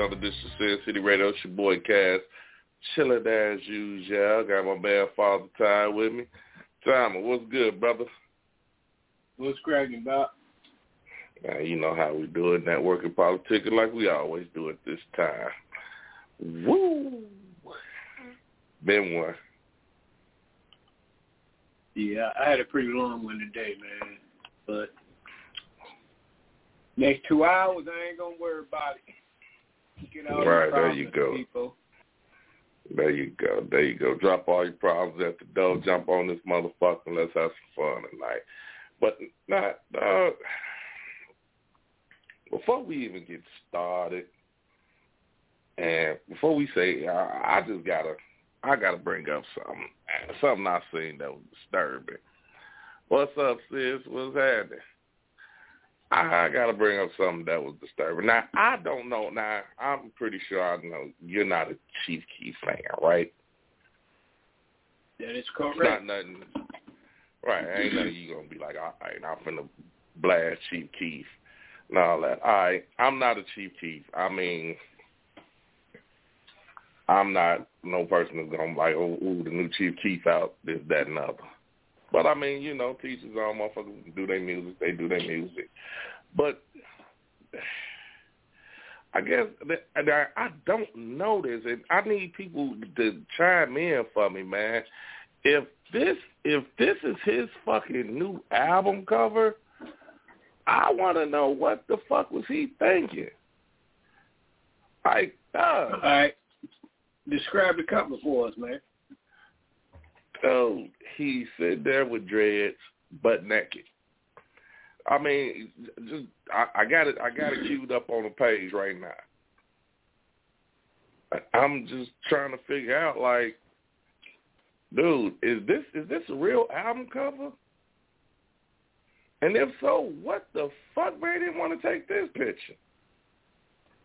another edition of Sin City Radio. It's your boy Cass, chilling as usual. Got my man Father Time with me. Timer, what's good, brother? What's cracking, Doc? Now, you know how we do it, networking politics, like we always do at this time. Woo! Been one. Yeah, I had a pretty long one today, man. But next two hours, I ain't gonna worry about it. All Right, the there you go. People. There you go. There you go. Drop all your problems at the door. Jump on this motherfucker and let's have some fun tonight. But not uh, before we even get started, and before we say, I, I just gotta, I gotta bring up something, something I seen that was disturbing. What's up, sis? What's happening? I, gotta bring up something that was disturbing. Now I don't know. Now I'm pretty sure I know you're not a Chief Keef fan, right? That is It's correct. not nothing. Right, ain't nothing you gonna be like, all right, I'm finna blast Chief Keef and all that. All right, I'm not a Chief Keef. I mean, I'm not no person that's gonna be like, oh, ooh, the new Chief Keef out, this, that, and other. But I mean, you know, teachers all motherfuckers do their music, they do their music. But I guess that, I don't know this, and I need people to chime in for me, man. If this if this is his fucking new album cover, I want to know what the fuck was he thinking? Like, uh, All right. Describe the cover for us, man. So he sit there with dreads, butt naked. I mean, just I, I got it. I got it queued up on the page right now. I- I'm just trying to figure out, like, dude, is this is this a real album cover? And if so, what the fuck made him want to take this picture?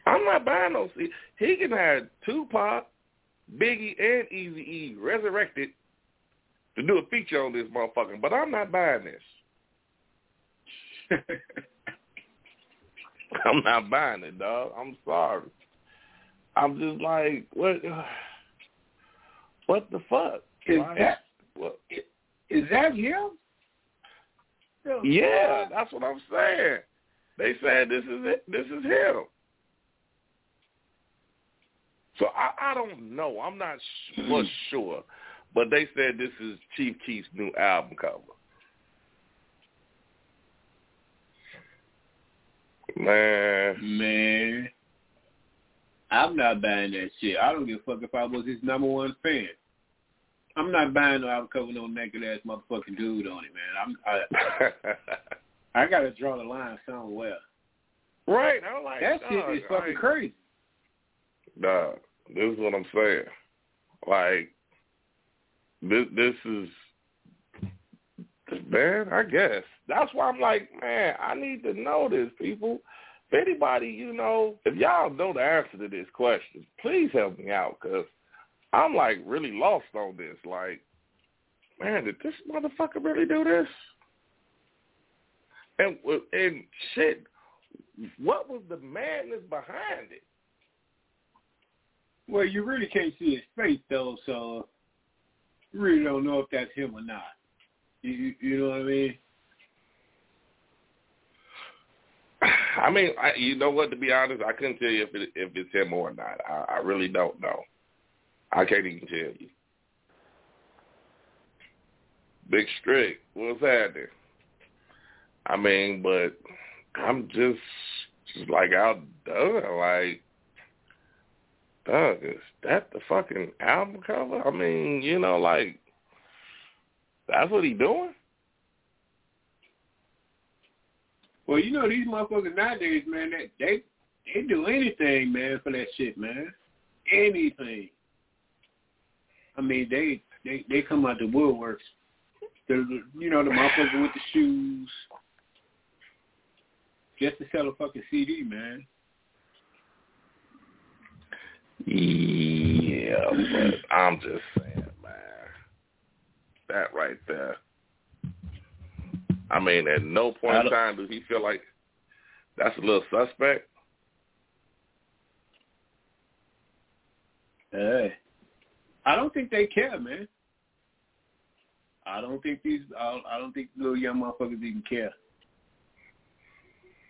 I'm not buying no. See, he can have Tupac, Biggie, and Easy E resurrected to do a feature on this motherfucker, but I'm not buying this. I'm not buying it, dog. I'm sorry. I'm just like, what? What the fuck? Is Like, that what? is that him? Yeah, that's what I'm saying. They said this is it. This is him. So I, I don't know. I'm not sh- for sure, but they said this is Chief Keef's new album cover. Man, Man, I'm not buying that shit. I don't give a fuck if I was his number one fan. I'm not buying no album cover with no naked ass motherfucking dude on it, man. I'm I I gotta draw the line somewhere. right. I'm like, That shit dog, is fucking crazy. Nah, this is what I'm saying. Like, this this is man. I guess that's why I'm like, man. I need to know this, people. If anybody, you know, if y'all know the answer to this question, please help me out, cause I'm like really lost on this. Like, man, did this motherfucker really do this? And and shit, what was the madness behind it? Well, you really can't see his face though, so really don't know if that's him or not. You you, know what I mean? I mean, I, you know what? To be honest, I couldn't tell you if it, if it's him or not. I, I really don't know. I can't even tell you. Big Strick, what's happening? I mean, but I'm just just like outdone. Like, Doug, is that the fucking album cover? I mean, you know, like that's what he doing. Well, you know these motherfuckers nowadays, man, that they They do anything, man, for that shit, man. Anything. I mean, they they they come out the woodworks. The you know the motherfucker with the shoes, just to sell a fucking CD, man. Yeah, but I'm just saying, man. That right there. I mean, at no point in time does he feel like that's a little suspect. Hey, I don't think they care, man. I don't think these. I I don't think little young motherfuckers even care.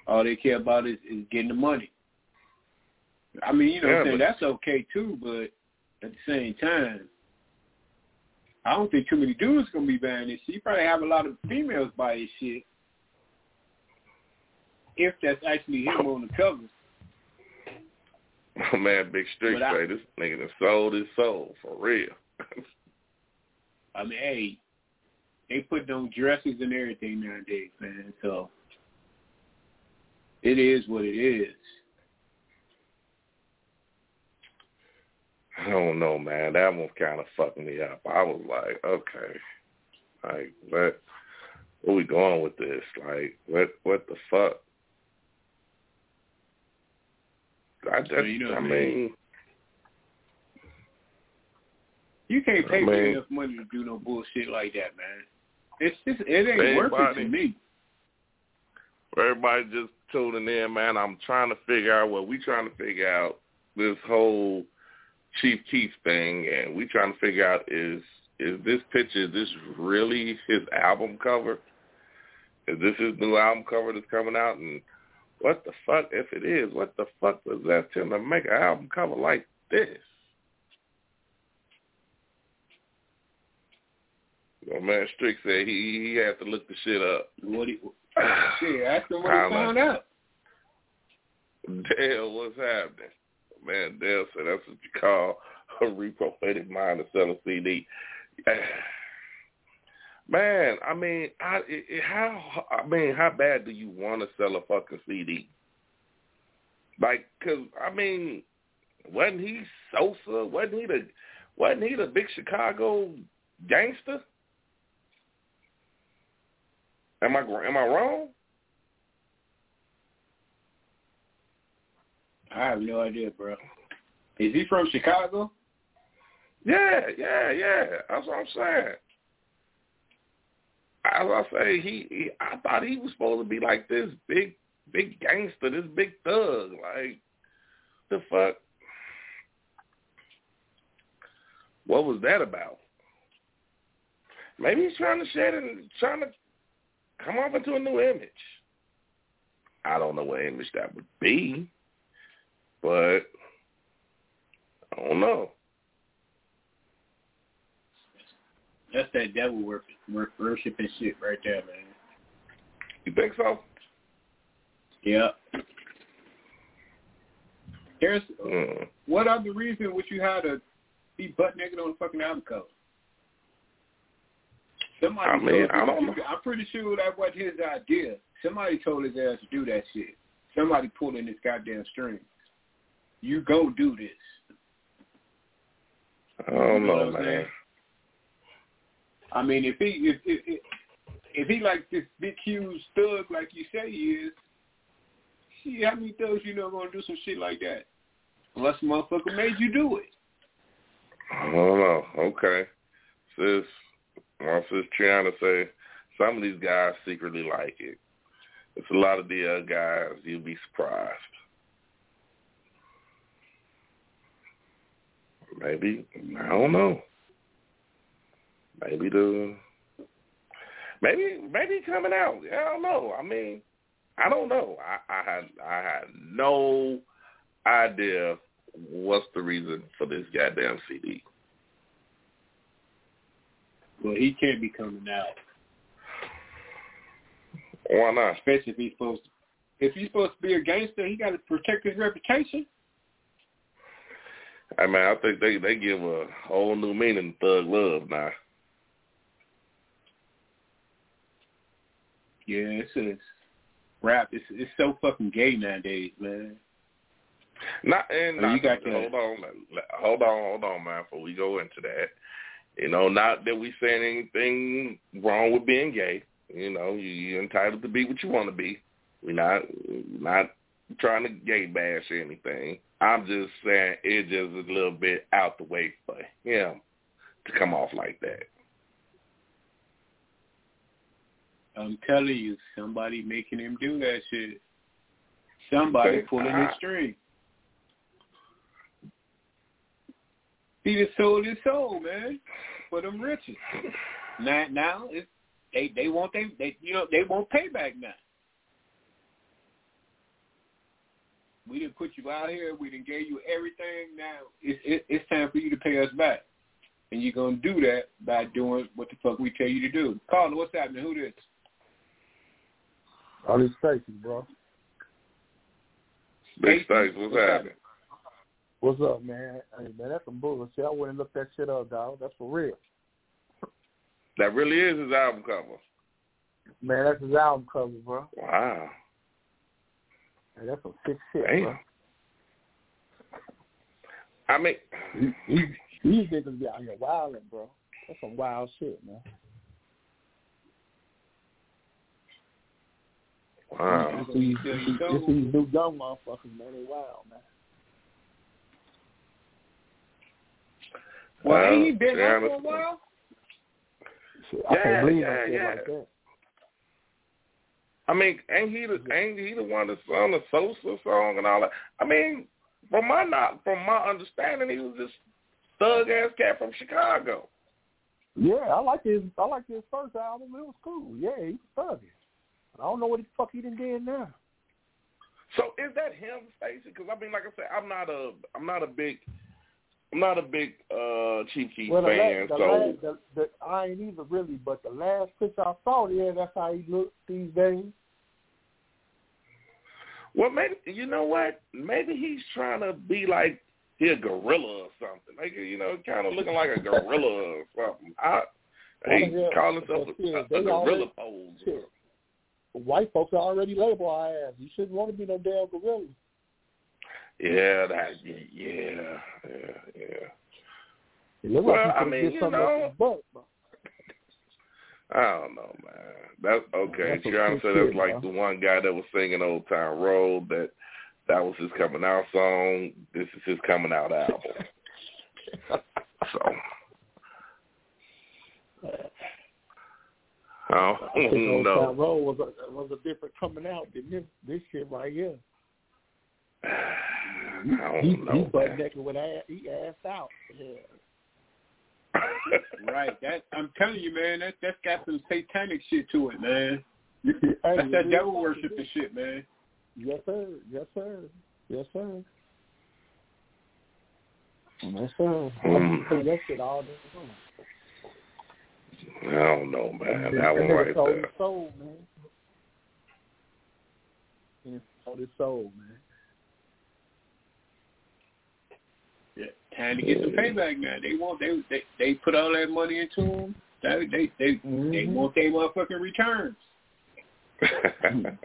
All they care about is, is getting the money. I mean, you know, Yeah, what I'm saying that's okay too, but at the same time, I don't think too many dudes gonna be buying this shit. You probably have a lot of females buy this shit. If that's actually him on the cover. My man, Big Street But say this nigga done sold his soul for real. I mean, hey, they put on dresses and everything nowadays, man. So it is what it is. I don't know, man. That one kind of fucked me up. I was like, okay, like what? Where we going with this? Like, what? What the fuck? I just, So, you know I mean? mean, You can't pay I me enough money to do no bullshit like that, man. It's just it ain't worth it to me. everybody just tuning in, man, I'm trying to figure out what we trying to figure out this whole Chief Keef thing, and we trying to figure out is is this picture is this really his album cover? Is this his new album cover that's coming out? And what the fuck if it is? What the fuck possessed him to make an album cover like this? Well, man, Strick said he he had to look the shit up. What he shit, ask him what he found out. Dale, what's happening? Man, Dale said that's what you call a reprobated mind to sell a CD. Man, I mean, I, it, it, how I mean, how bad do you want to sell a fucking CD? Like, cause I mean, wasn't he Sosa? Wasn't he the wasn't he the big Chicago gangster? Am I am I wrong? I have no idea, bro. Is he from Chicago? Yeah, yeah, yeah. That's what I'm saying. As I say, he, he I thought he was supposed to be like this big big gangster, this big thug. Like the fuck? What was that about? Maybe he's trying to shed and trying to come off into a new image. I don't know what image that would be, but I don't know. That's that devil worship, worshiping shit right there, man. You think so? Yeah. There's Mm. what other reason would you have to be butt naked on the fucking album cover? Somebody I mean, told I don't know. I'm pretty sure that wasn't his idea. Somebody told his ass to do that shit. Somebody pulling his goddamn strings. You go do this. I don't You know know, what saying? man. I mean, if he if if if, he like this big huge thug like you say he is, see how many thugs you know gonna do some shit like that? Unless a motherfucker made you do it. I don't know. Okay. Sis, my sis Triana say some of these guys secretly like it. It's a lot of the other guys. You'll be surprised. Maybe I don't know. Maybe the maybe maybe coming out. I don't know. I mean, I don't know. I, I had I had no idea what's the reason for this goddamn CD. Well, he can't be coming out, Why not? especially if he's supposed to. If he's supposed to be a gangster, he got to protect his reputation. I mean, I think they they give a whole new meaning to thug love now. Yeah, it's a rap. It's it's so fucking gay nowadays, man. Not and not, you got hold that. on, hold on, hold on, man. Before we go into that, you know, not that we saying anything wrong with being gay. You know, you- you're entitled to be what you want to be. We're not not trying to gay bash anything. I'm just saying it just a little bit out the way for him to come off like that. I'm telling you, somebody making him do that shit. Somebody Okay. pulling Ah. his string. He just sold his soul, man, for them riches. Now, now it's they they want they they you know they want payback now. We didn't put you out here. We didn't gave you everything. Now it's it, it's time for you to pay us back, and you're gonna do that by doing what the fuck we tell you to do. Carla, what's happening? Who this? All this Stacy, bro. Big Stacy, what's what's happening? What's up, man? Hey, man, that's some bullshit. I went and looked that shit up, dog. That's for real. That really is his album cover. Man, that's his album cover, bro. Wow. Man, that's some sick shit, Damn. bro. I mean, These, these niggas be out here wilding, bro. That's some wild shit, man. wow. It's these, it's, it's these new young motherfuckers, man. They wild, man. Well, ain't he been yeah, out for a that's- while? Shit, I Yeah, can't believe yeah, no shit yeah. like that. I mean, ain't he the ain't he the one that sung the Sosa song and all that? I mean, from my not from my understanding, he was this thug ass cat from Chicago. Yeah, I like his. I like his first album. It was cool. Yeah, he was thugging. I don't know what the fuck he done did now. So is that him, Stacey? Because I mean, like I said, I'm not a I'm not a big I'm not a big uh Chief Keef Well, fan. last, so last, the, the I ain't either really, but the last picture I saw, yeah, that's how he looks these days. well, maybe you know what? Maybe he's trying to be like he a gorilla or something. Like you know, kind of looking like a gorilla or something. I, he the hell- call himself a, a, a gorilla already- pose. White folks are already label our ass. You shouldn't want to be no damn gorilla. Yeah, that yeah, yeah, yeah, yeah. It look Well, like I mean, you know- butt. I don't know, man. That's okay. That's to say that's like bro. the one guy that was singing Old Town Road. That that was his coming out song. This is his coming out album. so. I I think Old oh, know. Town Road was a, was a different coming out than this this shit right here. I He, don't he know. butt man. naked with ass, he ass out. Yeah. Right. That I'm telling you, man. That that's got some satanic shit to it, man. Hey, That's that it devil is worshiping shit, man. Yes, sir. Yes, sir. Yes, sir. Yes, sir. I Mm. that shit all day long. I don't know, man. That one nigga right sold there. soul, man. He sold his soul, man. Yeah. Time to get some payback now. They want they they they put all that money into them. They they they, they Mhm. want their motherfucking returns.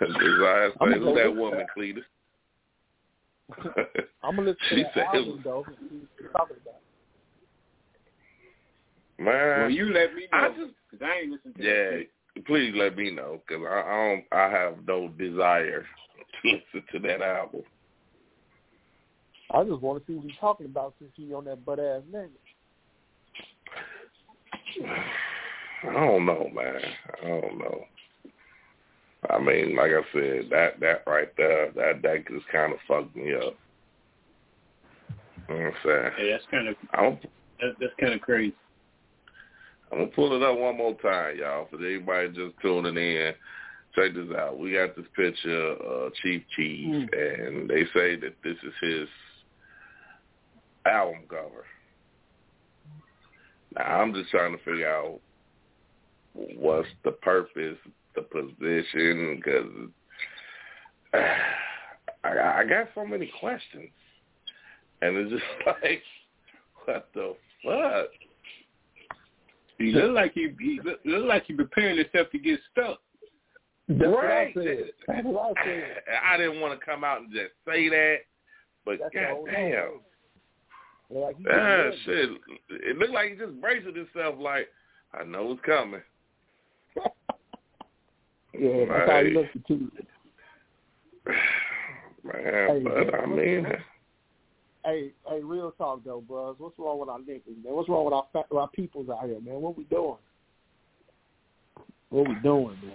Desire say, gonna who that woman, Cletus? I'm gonna listen to She that it album though. and see what you're talking about. Man, Well, you let me I know just because I ain't listening to that yeah. shit. Please let me know because I, I don't. I have no desire to listen to that album. I just want to see what he's talking about since he on that butt ass nigga. I don't know, man. I don't know. I mean, like I said, that that right there, that that just kind of fucked me up. You know what I'm saying? Yeah, that's kind of I'm that, that's kind of crazy. I'm gonna pull it up one more time, y'all, for anybody just tuning in. Check this out. We got this picture of Chief Keef, Mm. and they say that this is his album cover. Now, I'm just trying to figure out what's the purpose, the position, because I, I got so many questions, and it's just like, what the fuck? He look like he, he look, look like he preparing himself to get stuck. That's right. what I said. That's what I said. I didn't want to come out and just say that, but That's the god whole damn. thing. Like, Ah, shit. It looked like he just bracing himself like, I know it's coming. Yeah, that's how he Right. at you. Man, Hey, but I mean, Hey, hey, real talk though, bros. What's wrong with our niggas, man? What's wrong with our fa- our peoples out here, man? What we doing? What we doing, man?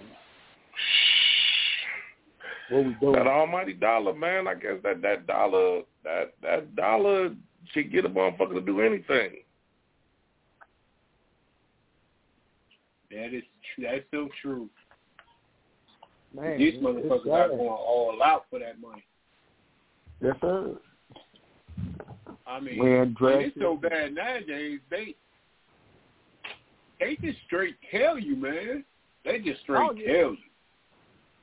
What we doing? that almighty dollar, man. I guess that that dollar, that that dollar should get a motherfucker to do anything. That is that's so true. Man, These motherfuckers are going all out for that money. Yes, sir. I mean, Wearing and dresses. it's so bad nowadays. They they just straight tell you, man. They just straight Oh, yeah. tell you.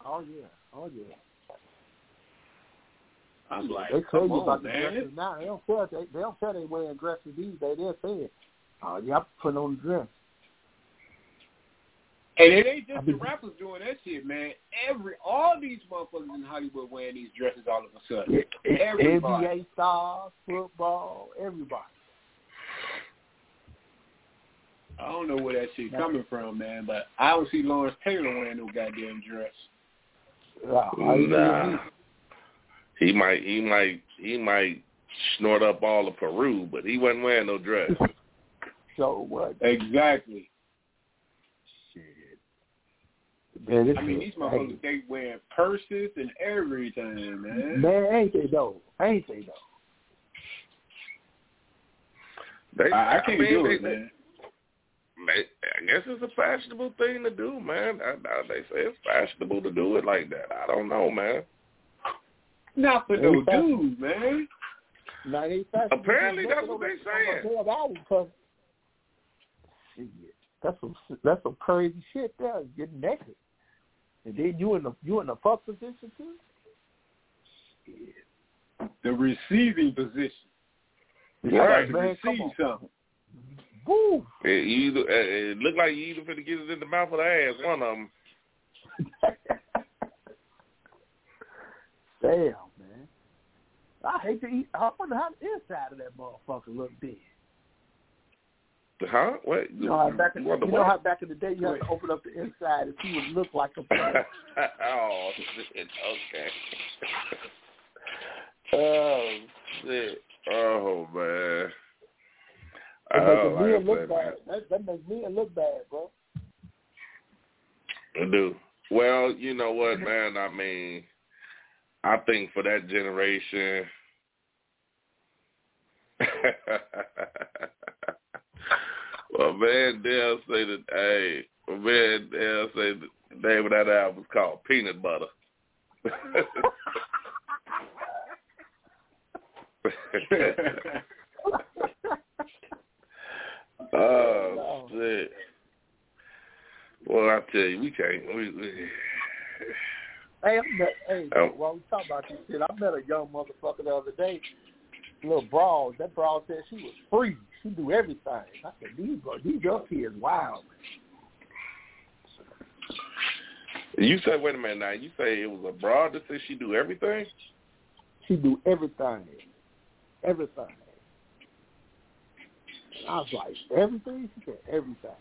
Oh yeah, oh yeah. I'm like, They come you about on, the man. dresses now. They don't tell they, they don't tell they wearing dresses these days. They'll say it. Oh, you have to put on the dress. And it ain't just the rappers doing that shit, man. Every all these motherfuckers in Hollywood wearing these dresses all of a sudden. Everybody. NBA stars, football, everybody. I don't know where that shit coming from, man, but I don't see Lawrence Taylor wearing no goddamn dress. Yeah, I agree with Nah. He might, he might, he might snort up all of Peru, but he wasn't wearing no dress. So what? Exactly. Shit. Man, I mean, is- these motherfuckers they wearing purses and everything, man. man, ain't they though? Ain't they though? They, I, I can't mean, do they, it, man. They, I guess it's a fashionable thing to do, man. I, I, they say it's fashionable to do it like that. I don't know, man. Not for no dude, man. Now, they fashion- Apparently, that's what they the- on the saying. damn album cover. That's some that's some crazy shit there. Getting naked, and then you in the you in the fuck position too. Shit. The receiving position. Right, to man, come receive on. something. Woo. It, you either, it looked like you either finna get it in the mouth or the ass. One of them. Damn, man. I hate to eat. I wonder how the inside of that motherfucker look then. Huh? What? You know how back in, you Wonder know how back in the day you had to open up the inside and see what looked like. a oh shit! Okay. oh shit! Oh man. It Oh, makes like me look bad. That, that makes me look bad, bro. I do. Well, you know what, man? I mean, I think for that generation. well, man, Dale say that. Hey, man, Dale say the name of that album is called Peanut Butter. oh shit! Well, I tell you, we can't. We, we Hey, I met, hey, Oh. while we talk about this shit, I met a young motherfucker the other day. Little broad. That broad said she was free. She do everything. I said, these these young kids wild. you say, wait a minute now. You say it was a broad that said she do everything. She do everything. Everything. I was like, everything? She said everything.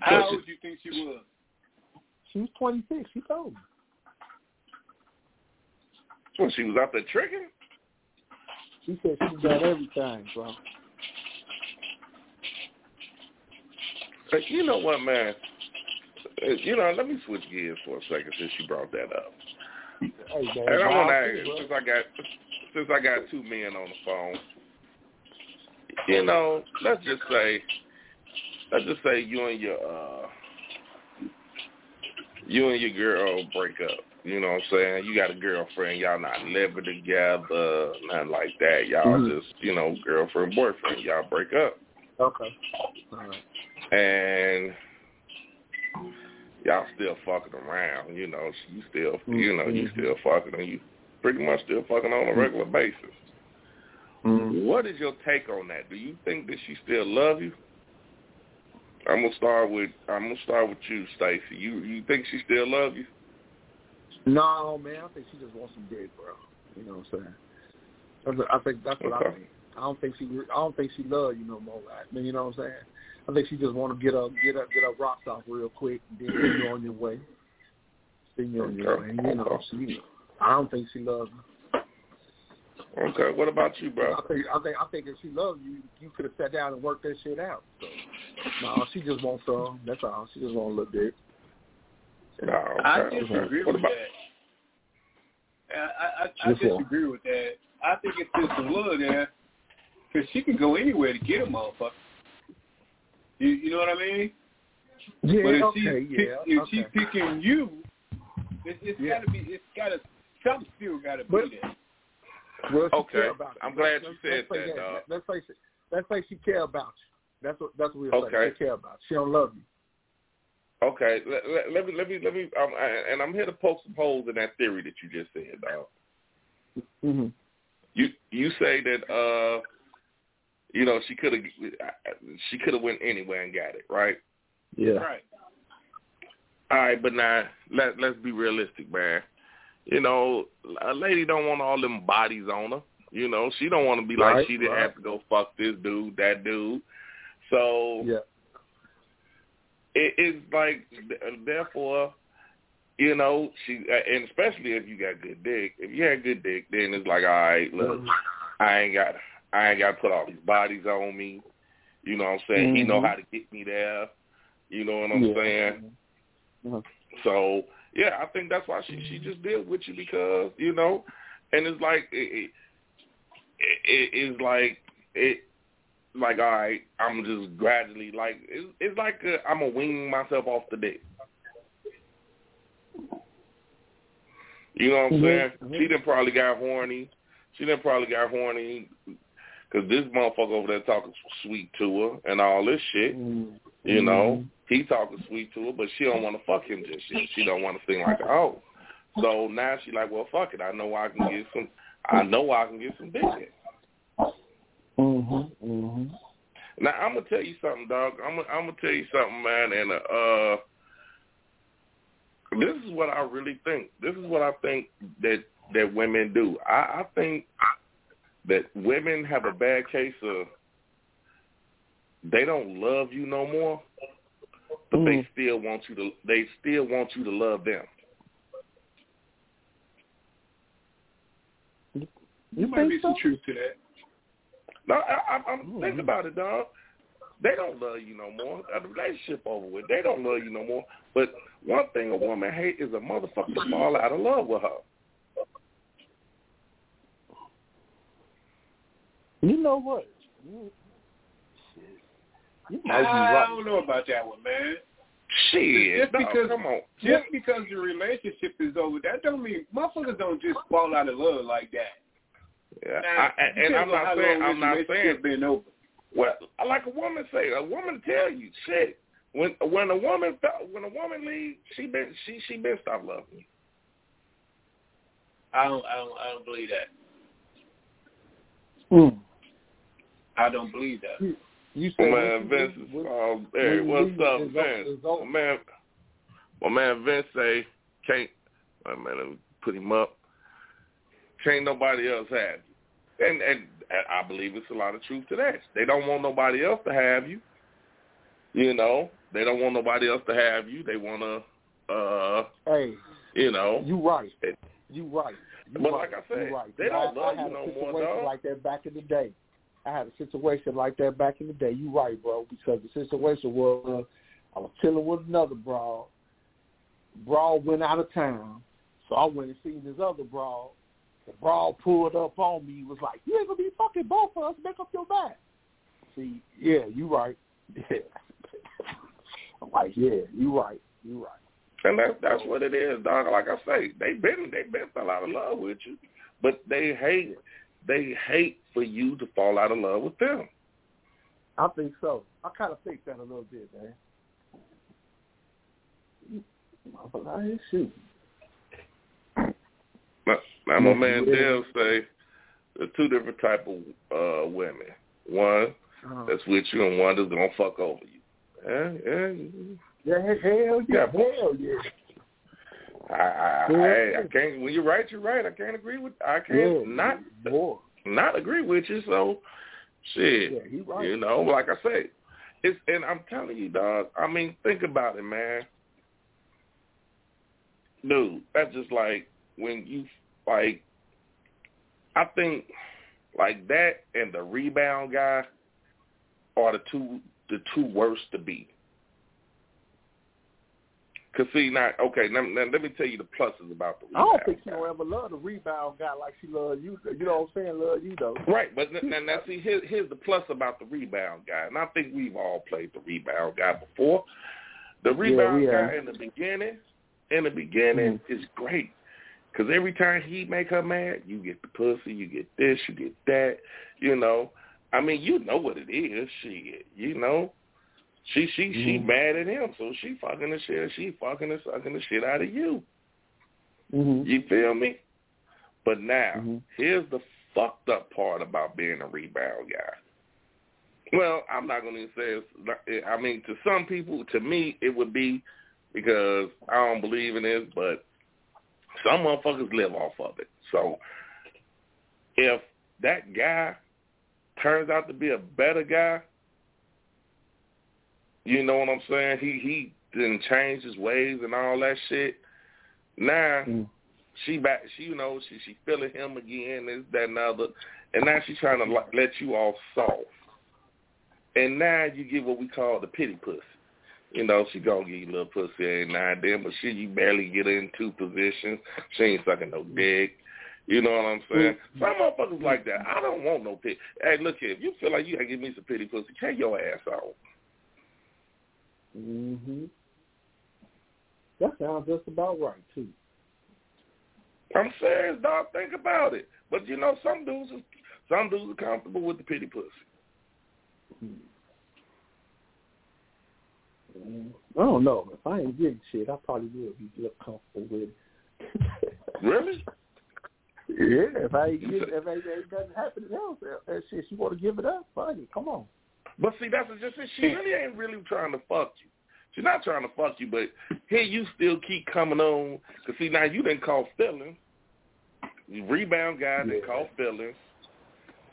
How old do you think she was? She was 26. She told me. Well, she was out there tricking. She said she done everything, bro. But you know what, man? Uh, You know, let me switch gears for a second since you brought that up. Hey, man. And I want to too, bro. since I got since I got two men on the phone. You know, let's just say, let's just say you and your uh, you and your girl break up. You know what I'm saying? You got a girlfriend. Y'all not living together, nothing like that. Y'all Mhm. just you know girlfriend boyfriend. Y'all break up. Okay. All right. and y'all still fucking around, you know, you still you know, you Mhm. still fucking and you pretty much still fucking on a regular basis. Mm-hmm. What is your take on that? Do you think that she still love you? I'm gonna start with I'm gonna start with you, Stacy. You you think she still love you? No, man. I think she just wants some dick, bro. You know what I'm saying? That's what, I think that's what Okay. I think. I don't think she. I don't think she love you no more. I mean, you know what I'm saying? I think she just want to get up, get up, get up rocks off real quick, and then send you on your way. Send you on your way. Okay. And, you know, she. I don't think she loves you. Okay. What about you, bro? I think. I think. I think if she loved you, you could have sat down and worked that shit out. So, no, she just wants some. That's all. She just want a little dick. No, okay. I okay. disagree What with about that. Uh, I, I, I Yes, disagree with that. I think it's just some love there, because she can go anywhere to get a motherfucker. You, you know what I mean? Yeah. but if okay. she pick, yeah. if okay. she picking you, it, it's Yeah. gotta be. It's gotta. Something still gotta But- be there. Well, she Okay. care about it. I'm glad you Let's- said let's say that, dog. Let's say she, let's say she care about you. That's what that's what we'll say. Okay. She care about you. She don't love you. Okay, let, let, let me let me let me um, I- and I'm here to poke some holes in that theory that you just said, dog. Mm-hmm. You you say that uh, you know she could have she could have went anywhere and got it, right? Yeah. Right. All right, but now let let's be realistic, man. You know, a lady don't want all them bodies on her. You know, she don't want to be like she didn't right. have to go fuck this dude, that dude. So Yeah. it is like therefore you know she and especially if you got good dick if you had good dick then it's like all right look i ain't got i ain't got to put all these bodies on me you know what i'm saying he know Mhm. how to get me there you know what i'm Yeah. saying Mhm. so yeah i think that's why she she just did with you because you know and it's like it, it, it it's like it like all right, I'm just gradually like it's, it's like I'm a wing myself off the dick. You know what I'm Mhm, saying? mhm. She done probably got horny. She done probably got horny because this motherfucker over there talking sweet to her and all this shit. Mhm. You know, he talking sweet to her, but she don't want to fuck him just yet. She don't want to sing like hoe. So now she like, well, fuck it. I know I can get some. I know I can get some in. Mhm. Mhm. Now I'm gonna tell you something, dog. I'm gonna, I'm gonna tell you something, man. And uh, this is what I really think. This is what I think that that women do. I, I think that women have a bad case of they don't love you no more, but they Mm. still want you to. They still want you to love them. You There might be so? some truth to that. No, I, I, I'm Mhm. think about it, dog. They don't love you no more. The relationship over with. They don't love you no more. But one thing a woman hate is a motherfucker to fall out of love with her. You know what? You, shit. You might be I don't know about that one, man. Shit, Just dog, because- come on. Just because the relationship is over, that don't mean motherfuckers don't just fall out of love like that. Yeah, Now, I, and, and I'm not saying long I'm not saying been over. well. Like a woman say, a woman tell you shit. When when a woman when a woman leaves, she been she she been stop loving you. I don't, I don't, I don't believe that. Mm. I don't believe that. You, you My said man Vince is when- um, hey, what's up, Vince? My man, my man Vince say can't. My man, put him up. Can't nobody else have you, and, and and I believe it's a lot of truth to that. They don't want nobody else to have you. You know, they don't want nobody else to have you. They want to, uh, Hey, you know. you right. You right. You But right. like I said, you right. they don't I, love I you no more, dog. like that back in the day. I had a situation like that back in the day. You right, bro, because the situation was I was chilling with another broad. Broad went out of town, so I went and seen this other broad. The broad pulled up on me. Was like, "You ain't gonna be fucking both of us. Make up your mind." See, yeah, you right. Yeah. I'm like, yeah, you right. You right. And that's that's what it is, dog. Like I say, they been they been fell out of love with you, but they hate they hate for you to fall out of love with them. I think so. I kind of think that a little bit, man. I shooting. Now, now my man. Dale say there's two different type of uh women. One Uh, that's with you, and one that's gonna fuck over you. yeah, yeah. Yeah, hell yeah, hell yeah. I, I, I, I can't. When you're right, you're right. I can't agree with. I can't Yeah, not boy. Not agree with you. So, shit. Yeah, right. You know, like I say, it's and I'm telling you, dog. I mean, think about it, man. Dude, that's just like when you like. I think like that and the rebound guy are the two the two worst to beat. Cause see now, okay, now, now let me tell you the pluses about the I don't think she gonna ever love the rebound guy like she love you. You know what I'm saying? Love you though. Right, but now, now see, here, here's the plus about the rebound guy, and I think we've all played the rebound guy before. The rebound we guy in the beginning, in the beginning, mm-hmm. is great because every time he make her mad, you get the pussy, you get this, you get that. You know, I mean, you know what it is. Shit, you know, she she she Mhm. mad at him, so she fucking the shit, she fucking and sucking the shit out of you. Mm-hmm. You feel me? But now, Mhm. here's the fucked up part about being a rebound guy. Well, I'm not going to say it's. I mean, to some people, to me, it would be because I don't believe in this, but some motherfuckers live off of it. So if that guy turns out to be a better guy, you know what I'm saying? He he didn't change his ways and all that shit. Now Mm. she back she you know she she feeling him again this that and the other and now she's trying to let you off soft and now you get what we call the pity pussy you know she gonna give you a little pussy every now and then but she you barely get her in two positions she ain't sucking no dick you know what I'm saying? Some motherfuckers like that. I don't want no pity. Hey, look here. If you feel like you gotta give me some pity pussy, take your ass out. Mm-hmm. That sounds just about right too. I'm serious, dog. Think about it. But you know, some dudes, is, some dudes are comfortable with the pity pussy. Mm. I don't know. If I ain't getting shit, I probably would be little comfortable with it. Really? Yeah, if I ain't get, if ain't, ain't nothing happening else, that, shit, she want to give it up. Fine, come on. But see, that's just it. She really ain't really trying to fuck you. She's not trying to fuck you, but here you still keep coming on. Cause see, now you didn't call feelings. You rebound guy didn't Yeah. call feelings.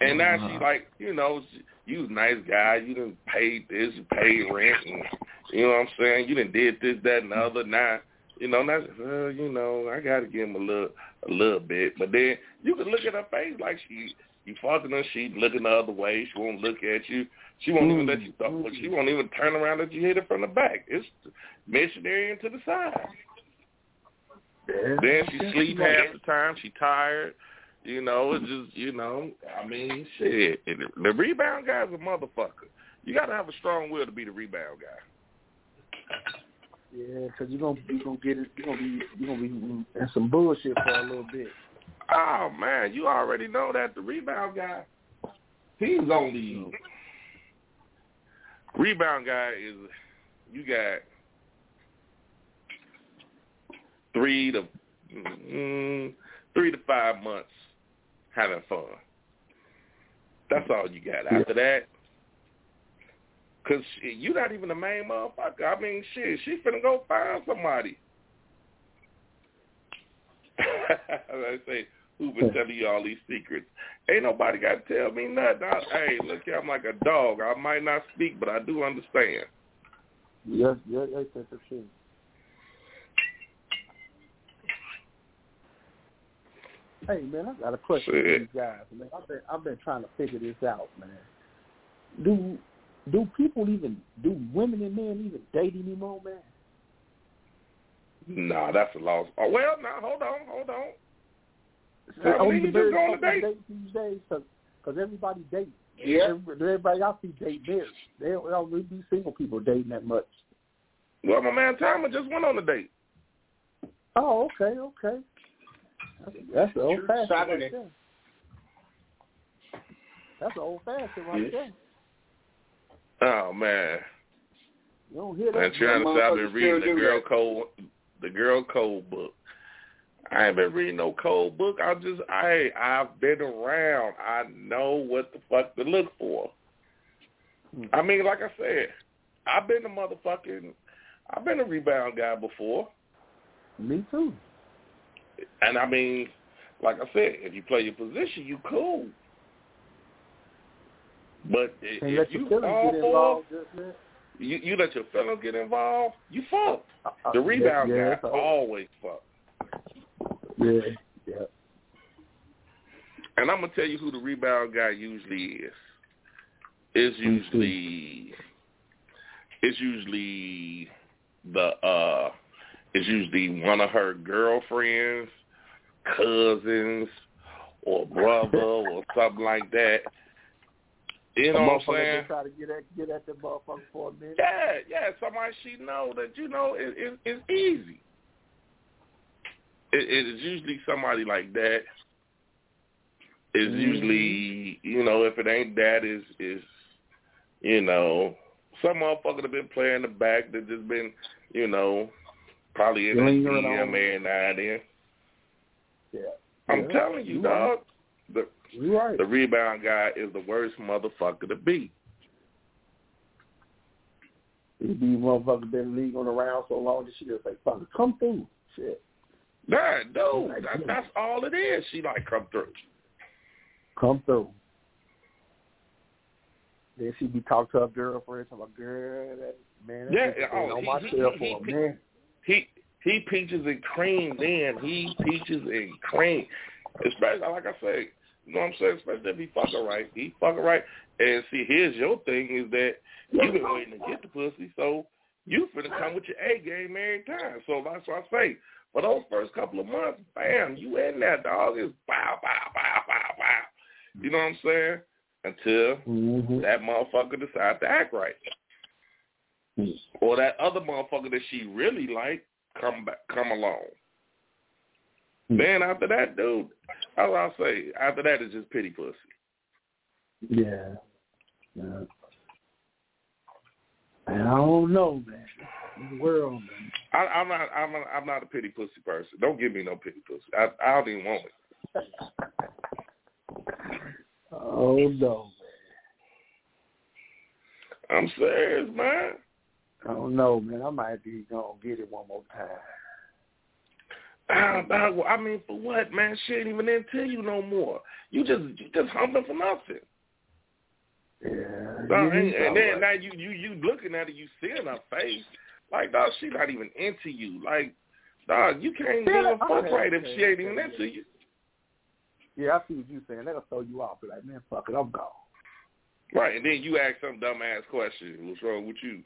And now Uh-huh. she's like, you know, you was a nice guy. You done paid this, you paid rent, and you know what I'm saying. You didn't did this, that, and the other. Now, you know, now, uh, you know, I got to give him a little, a little bit. But then you can look at her face like she, you fucking her. She looking the other way. She won't look at you. She won't even let you talk. She won't even turn around let you hit it from the back. It's missionary into the side. Yeah. Then she sleep half the time. She tired. You know, it's just you know. I mean, shit. And The the rebound guy's a motherfucker. You got to have a strong will to be the rebound guy. Yeah, because you're gonna you gonna get it. You're gonna be you're gonna be in some bullshit for a little bit. Oh man, you already know that the rebound guy. He's only rebound guy is you got three to mm, three to five months having fun. That's all you got. After that, because you're not even the main motherfucker. I mean, shit, she finna go find somebody. I say, who been hmm. telling you all these secrets? Ain't nobody got to tell me nothing. I, hey, look here, I'm like a dog. I might not speak, but I do understand. Yes, yes, yes, that's for sure. Hey man, I got a question for these guys, man. I've been I've been trying to figure this out, man. Do do people even do women and men even date anymore, man? Nah, that's a loss. Oh, well, now hold on, hold on. Tell Are me we you just very go on a date. date these days? Because everybody dates. Yeah. Everybody, everybody I see date married. They don't, really be single people dating that much. Well, my man Timer just went on a date. Oh, okay, okay. That's, that's the old fashioned right there. That's the old fashioned right there. Oh man, You don't hear man, that. trying to say I've been reading the girl that. code, the girl code book. I ain't been reading no code book. I just, I, I've been around. I know what the fuck to look for. Hmm. I mean, like I said, I've been a motherfucking, I've been a rebound guy before. Me too. And I mean, like I said, if you play your position, you cool. But if, you fall involved, just you, you let your fellow get involved, you fuck. Uh, uh, The rebound yeah, yeah, guy always fuck. Yeah, yeah. And I'm gonna tell you who the rebound guy usually is. It's who? usually it's usually the uh it's usually one of her girlfriends, cousins, or brother or something like that. You know what I'm saying? try to get at get at that motherfucker for a minute. Yeah, yeah, somebody she know that you know it, it, it's easy. It, it is usually somebody like that. It's Mhm. usually you know if it ain't that is is you know some motherfucker that been playing the back that just been you know probably in the on. man now then. Yeah. I'm Yeah, telling you, you right. dog. The You right. the rebound guy is the worst motherfucker to be. He be motherfucker been in the league on around so long that she just like, fuck, come through. Shit. Nah, dude, that, that's all it is. She like come through. Come through. Then she be talking to her girlfriend, talking about girl, that man, that Yeah, oh, on he- my he- he- for a he- minute. he he peaches and cream then. He peaches and cream. Especially like I say, you know what I'm saying? Especially if he fucking right. He fucking right. And see, here's your thing is that you been waiting to get the pussy, so you finna come with your A game every time. So that's what I say. For those first couple of months, bam, you in there, dog. It's bow, bow, bow, bow, bow. You know what I'm saying? Until Mm-hmm. that motherfucker decides to act right. Or that other motherfucker that she really like come back come along. Hmm. Then after that, dude, what I'll say. After that it's just pity pussy. Yeah. yeah. I don't know, man. World. I, I'm not I'm not I'm not a pity pussy person. Don't give me no pity pussy. I I don't even want it. Oh no, I'm serious, man. I don't know, man. I might be gonna get it one more time. Dog, I mean, for what, man? She ain't even into you no more. You just you just humping for nothing. Yeah. You and, and then now you you you looking at her, you seeing her face, like dog, she not even into you. Like, dog, you can't Yeah, even I fuck right if she ain't even into you. Yeah, I see what you're saying. That'll throw you off. Be like, man, fuck it, I'm gone. Right, and then you ask some dumb ass question, what's wrong with you?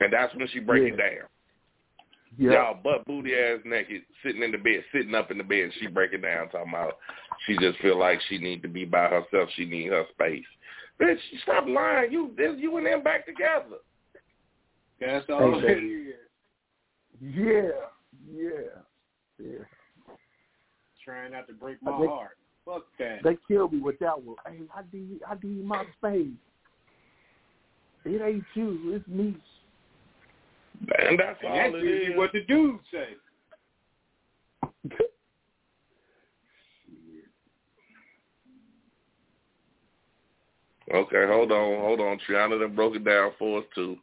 And that's when she break it down. Yeah. Y'all butt booty ass naked, sitting in the bed, sitting up in the bed, she break it down, talking about she just feel like she need to be by herself, she need her space. Bitch, stop lying. You this you and them back together. That's all Hey, it is. Yeah. Yeah. Yeah. Trying not to break uh, my I think- heart. Fuck that. They killed me with that one. Hey, I need, I need my space. It ain't you, it's me. And that's And all that's it usually is. what the dudes say. Okay, hold on, hold on. Triana done broke it down for us too.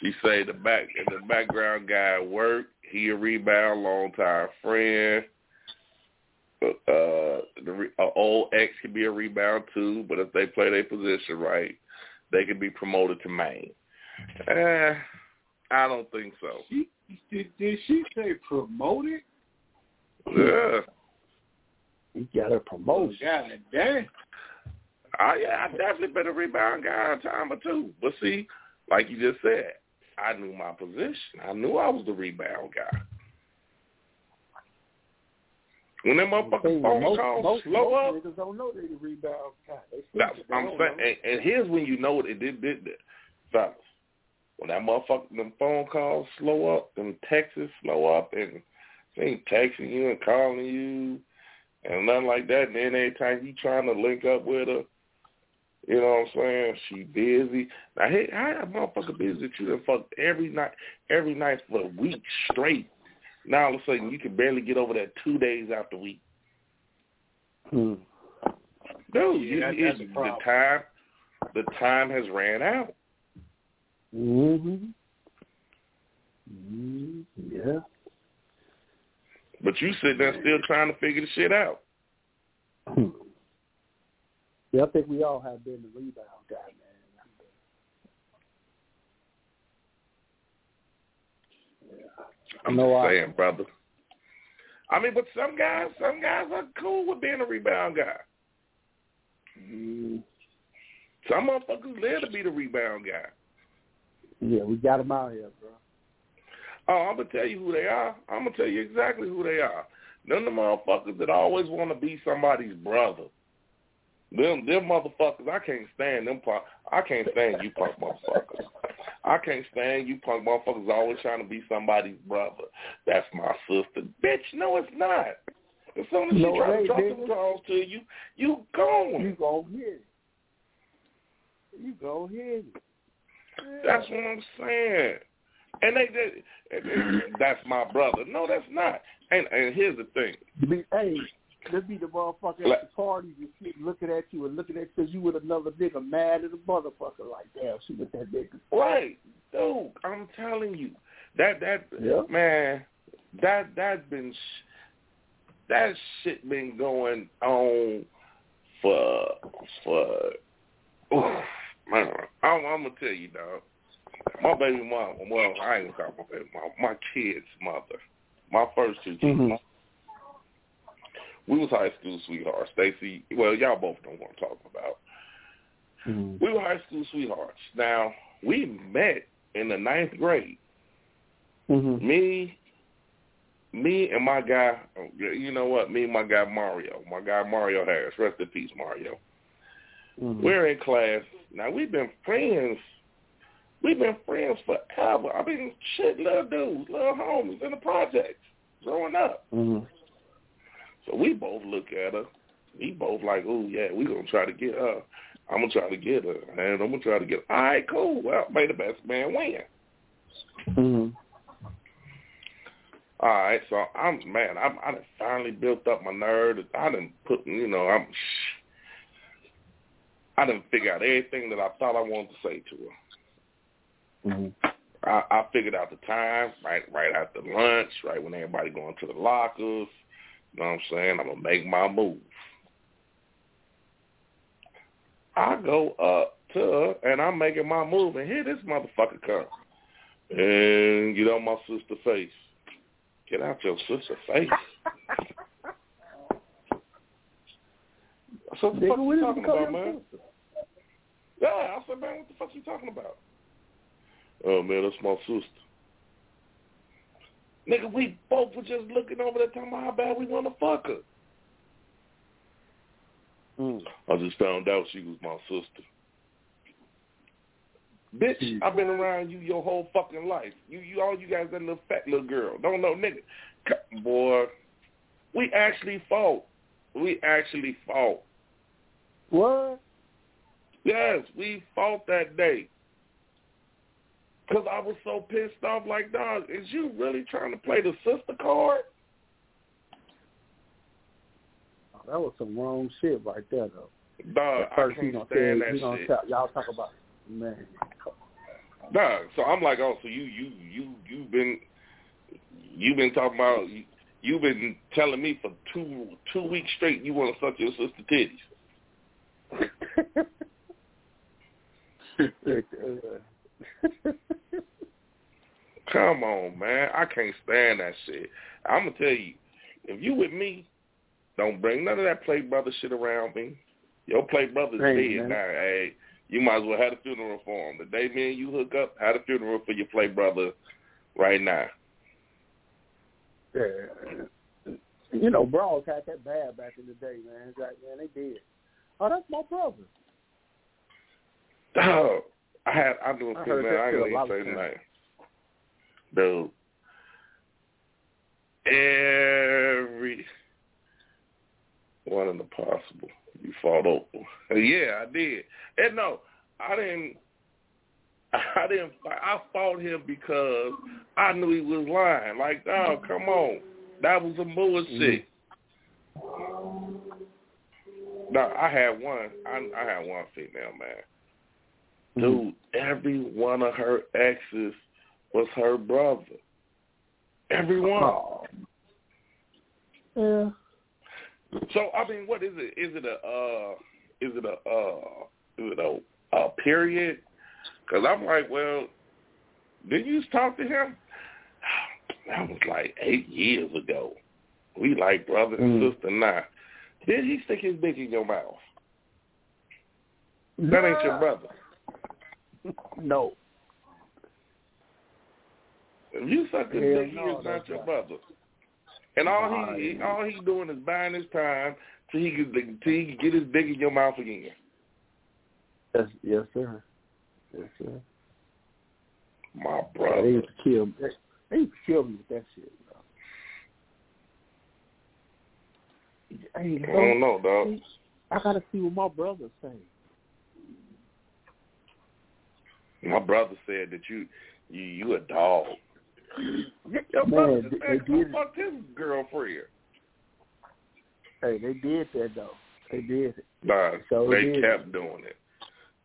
She say the back the background guy work. He a rebound, long time friend. Uh, the uh, old ex can be a rebound too, but if they play their position right, they can be promoted to main. Eh, I don't think so. She did, did she say promoted? Yeah, He got a Oh, promotion. God damn. I yeah, I definitely been a rebound guy a time or two. But see, like you just said, I knew my position. I knew I was the rebound guy. When them motherfucking phone most, calls most, slow most up, niggas don't know they the rebound guy. They I'm saying, and, and here's when you know it did did that, fellas. When that motherfucker, them phone calls slow up, them texts slow up, and they ain't texting you and calling you, and nothing like that. And then every time you trying to link up with her, you know what I'm saying? She busy. Now, hey, how that motherfucker busy that you done fucked every night, every night for a week straight? Now all of a sudden you can barely get over that two days after week. Hmm. Dude, Yeah, you, that- it- that's a the problem. time, the time has ran out. Mhm. Mm, yeah. But you sitting there still trying to figure the shit out. Yeah, I think we all have been the rebound guy, man. Yeah. I'm No, I- saying, brother. I mean, but some guys, some guys are cool with being a rebound guy. Mm, Some motherfuckers live to be the rebound guy. yeah, we got him out here, bro. Oh, I'm gonna tell you who they are. I'm gonna tell you exactly who they are. None of the motherfuckers that always want to be somebody's brother. Them, them motherfuckers. I can't stand them. Punk, I can't stand you punk motherfuckers. I can't stand you punk motherfuckers always trying to be somebody's brother. That's my sister, bitch. No, it's not. As soon as No, she it to drop some to you, you gone. You go hit it. You go hit it. That's what I'm saying. And they, and that's my brother. No, that's not. And and here's the thing. Hey, let's be the motherfucker at the party and shit looking at you and looking at because you with another nigga mad at a motherfucker like damn, she with that nigga. Right, dude. I'm telling you, that that Yeah. man, that that's been sh- that shit been going on for for. Oof, man, I'm, I'm gonna tell you, dog. My baby mom. Well, I ain't gonna talk about baby mom. My kid's mother. My first two kids. Mhm. We was high school sweethearts. Stacy. Well, y'all both know what I'm talking about. Mhm. We were high school sweethearts. Now, we met in the ninth grade. Mhm. Me, me and my guy, you know what? Me and my guy Mario. My guy Mario Harris. Rest in peace, Mario. Mhm. We're in class. Now, we've been friends. We've been friends forever. I mean, shit, little dudes, little homies in the projects growing up. Mhm. So we both look at her. We both like, oh, yeah, we going to try to get her. I'm going to try to get her. And I'm going to try to get her. All right, cool. Well, may the best man win. Mhm. All right, so I'm man, I'm I done finally built up my nerve. I didn't put you know, I'm I done figure out everything that I thought I wanted to say to her. Mhm. I, I figured out the time, right right after lunch, right when everybody going to the lockers. You know what I'm saying? I'm gonna make my move. I go up to her and I'm making my move and here this motherfucker come. And get on my sister's face. Get out your sister's face. So what the fuck you talking about, man? sister? Yeah, I said, man, what the fuck you talking about? Oh man, that's my sister. Nigga, we both were just looking over there talking about how bad we want to fuck her. Mm. I just found out she was my sister. Bitch, Jesus. I've been around you your whole fucking life. You, you, all you guys that little fat little girl. Don't know, nigga. C- Boy, we actually fought. We actually fought. What? Yes, we fought that day. Because I was so pissed off, like, dog, is you really trying to play the sister card? Oh, that was some wrong shit right there, though. Dog, At I first, he can't gonna stand tell, that he gonna shit. y'all talk about, man. Dog, so I'm like, oh, so you, you, you, you've been, you've been talking about, you, you've been telling me for two, two weeks straight you want to suck your sister titties. Come on, man. I can't stand that shit. I'm gonna tell you, if you with me, don't bring none of that play brother shit around me. Your play brother's Hey, dead man. now. Hey, you might as well have a funeral for him. The day me and you hook up, have a funeral for your play brother right now. Yeah. You know, brawls had that bad back in the day, man. It's like, man, they did. Oh, that's my brother. Dog, I had I knew I a heard man. I a lot gonna say the Dude, every one of the possible you fought over. Yeah, I did. And no, I didn't. I didn't. I fought him because I knew he was lying. Like, oh, mm-hmm. come on, that was some bullshit. No, I had one. I, I had one female man. Dude, every one of her exes was her brother. Every one. Oh. Yeah. So I mean, what is it? Is it a uh, is it a uh, is it a, a period? Because I'm like, well, did you talk to him? That was like eight years ago. We like brother and Mm. sister now. Did he stick his dick in your mouth? That ain't your brother. No. If you suck Hell dick, he is not your brother. And all Nah, he all he doing is buying his time till he can till he can get his dick in your mouth again. Yes, yes, sir. Yes, sir. My They brother. used to kill me. They, they used to kill me with that shit. Bro. Hey, I don't know, dog. I gotta see what my brother say. My brother said that you you you a dog. Your Man, brother they- just they did. fucked his girlfriend. Hey, they did that though. They did it. Nah, So they did. kept doing it.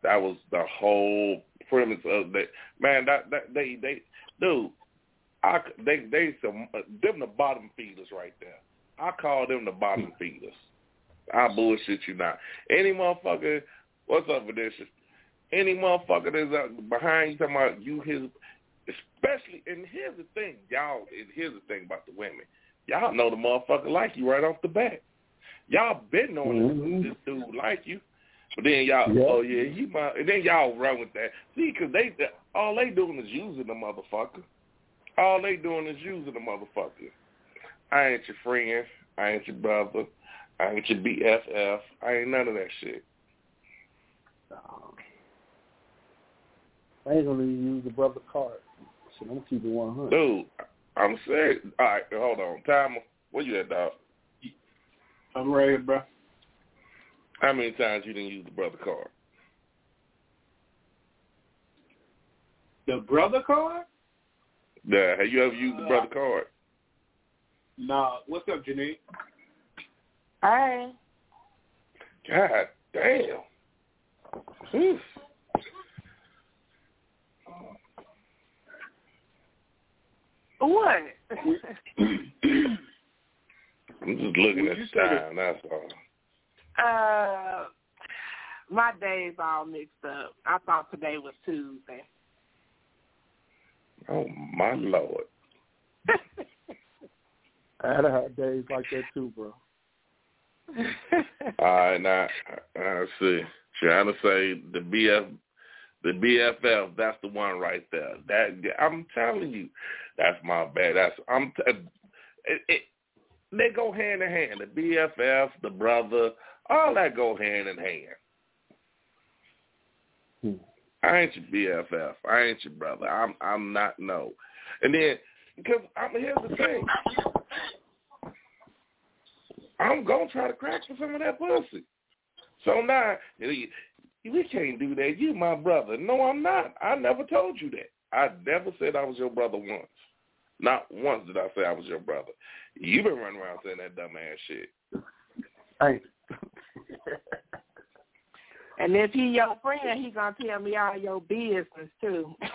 That was the whole premise of that. Man, that that they they dude, I they they some them the bottom feeders right there. I call them the bottom feeders. I bullshit you not. Any motherfucker, what's up, Vanessa? Any motherfucker that's out behind you talking about you his, especially. And here's the thing, y'all. And here's the thing about the women. Y'all know the motherfucker like you right off the bat. Y'all been knowing Mhm. this, this dude like you, but then y'all, Yeah. oh yeah, he might. And then y'all run with that. See, because they all they doing is using the motherfucker. All they doing is using the motherfucker. I ain't your friend. I ain't your brother. I ain't your BFF. I ain't none of that shit. I ain't gonna even use the brother card. Shit, I'm keeping one hundred. Dude, I'm serious. All right, hold on. Timer, where you at, dog? I'm ready, bro. How many times you didn't use the brother card? The brother card? Yeah, have you ever used the brother card? Nah. What's up, Janine? Hey. God damn. Whew. What? I'm just looking at the say that- time. That's all. uh, my days all mixed up. I thought today was Tuesday. Oh my lord. I had had days like that too, bro. All right, now I see. Trying to say the BF, the BFF. That's the one right there. That I'm telling you, that's my bad. That's I'm. T- it, it, they go hand in hand. The BFF, the brother, all that go hand in hand. Hmm. I ain't your BFF. I ain't your brother. I'm. I'm not. No. And then because I'm here's the thing. I'm gonna try to crack for some of that pussy. So now we we can't do that. You my brother. No, I'm not. I never told you that. I never said I was your brother once. Not once did I say I was your brother. You been running around saying that dumb ass shit. Hey. and if he your friend, he gonna tell me all your business too.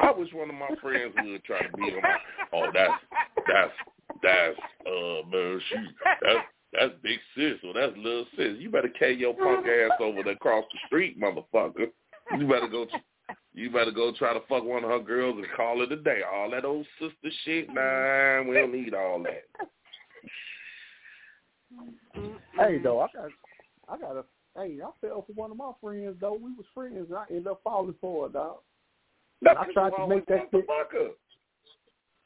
I wish one of my friends would try to be on my. Oh, that's that's that's uh man, she that's that's big sis or that's little sis. You better carry your punk ass over there across the street, motherfucker. You better go. You better go try to fuck one of her girls and call it a day. All that old sister shit, nah, we don't need all that. hey, though, I got, I got a. Hey, I fell for one of my friends though. We was friends, and I ended up falling for her, dog. I tried to make that shit-.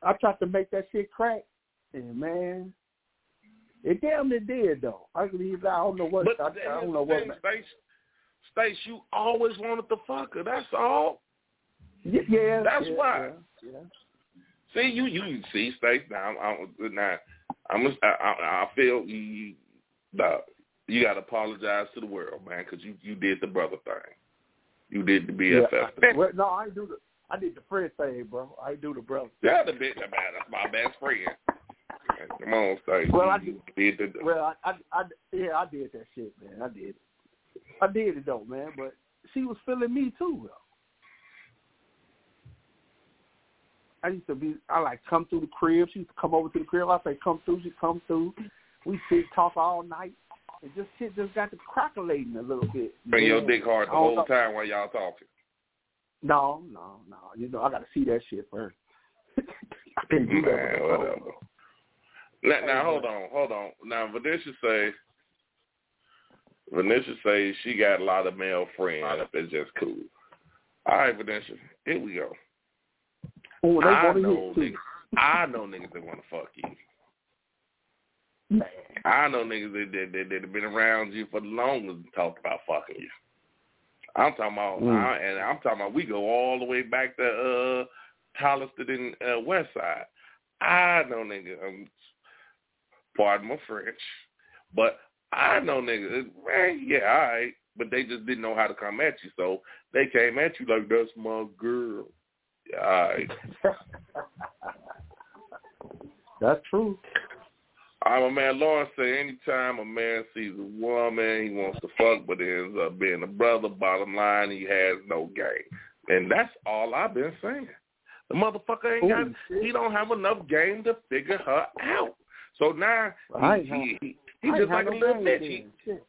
I tried to make that shit crack, and man, it damn near did though. I believe I don't know what. But I, I don't know what. Stace, Stace, Stace, you always wanted to fuck her. That's all. Yeah, That's yeah, why. Yeah, yeah. See you, you see, Stace. Now, I'm, I'm now, I'm, I, I, I feel you. Dog, you got to apologize to the world, man, because you, you did the brother thing. You did the BFF Yeah. thing. Well, no, I do the. I did the friend thing, bro. I do the brother. Thing. Yeah, the bitch, man, that's my best friend. Come on. Well, I you did the. Well, I, I, I, yeah, I did that shit, man. I did. I did it though, man. But she was feeling me too. Though. I used to be. I like come through the crib. She used to come over to the crib. I say come through. She come through. We sit talk all night, and just shit just got to crackling a little bit. Bring your dick hard the whole know. time while y'all talking. No, no, no. You know I got to see that shit first. I can't do that. Man, whatever. Now, now hold on, hold on. Now Vanessa say, Vanessa say she got a lot of male friends. It's just cool. All right, Vanessa, here we go. Oh, they I know niggas. I know niggas that want to fuck you. Man, I know niggas that that, that that have been around you for the longest and talked about fucking you. I'm talking about, Mm. I, and I'm talking about we go all the way back to uh Holliston and uh, West Side. I know niggas. Um, pardon my French, but I know niggas. Man, yeah, all right, but they just didn't know how to come at you, so they came at you like that's my girl. Yeah, all right. that's true. I'm a man. Lawrence say anytime a man sees a woman, he wants to fuck, but ends up being a brother. Bottom line, he has no game, and that's all I've been saying. The motherfucker ain't got. Shit. He don't have enough game to figure her out. So now I he, he, he, I he just like a little bitch. then. He, Shit.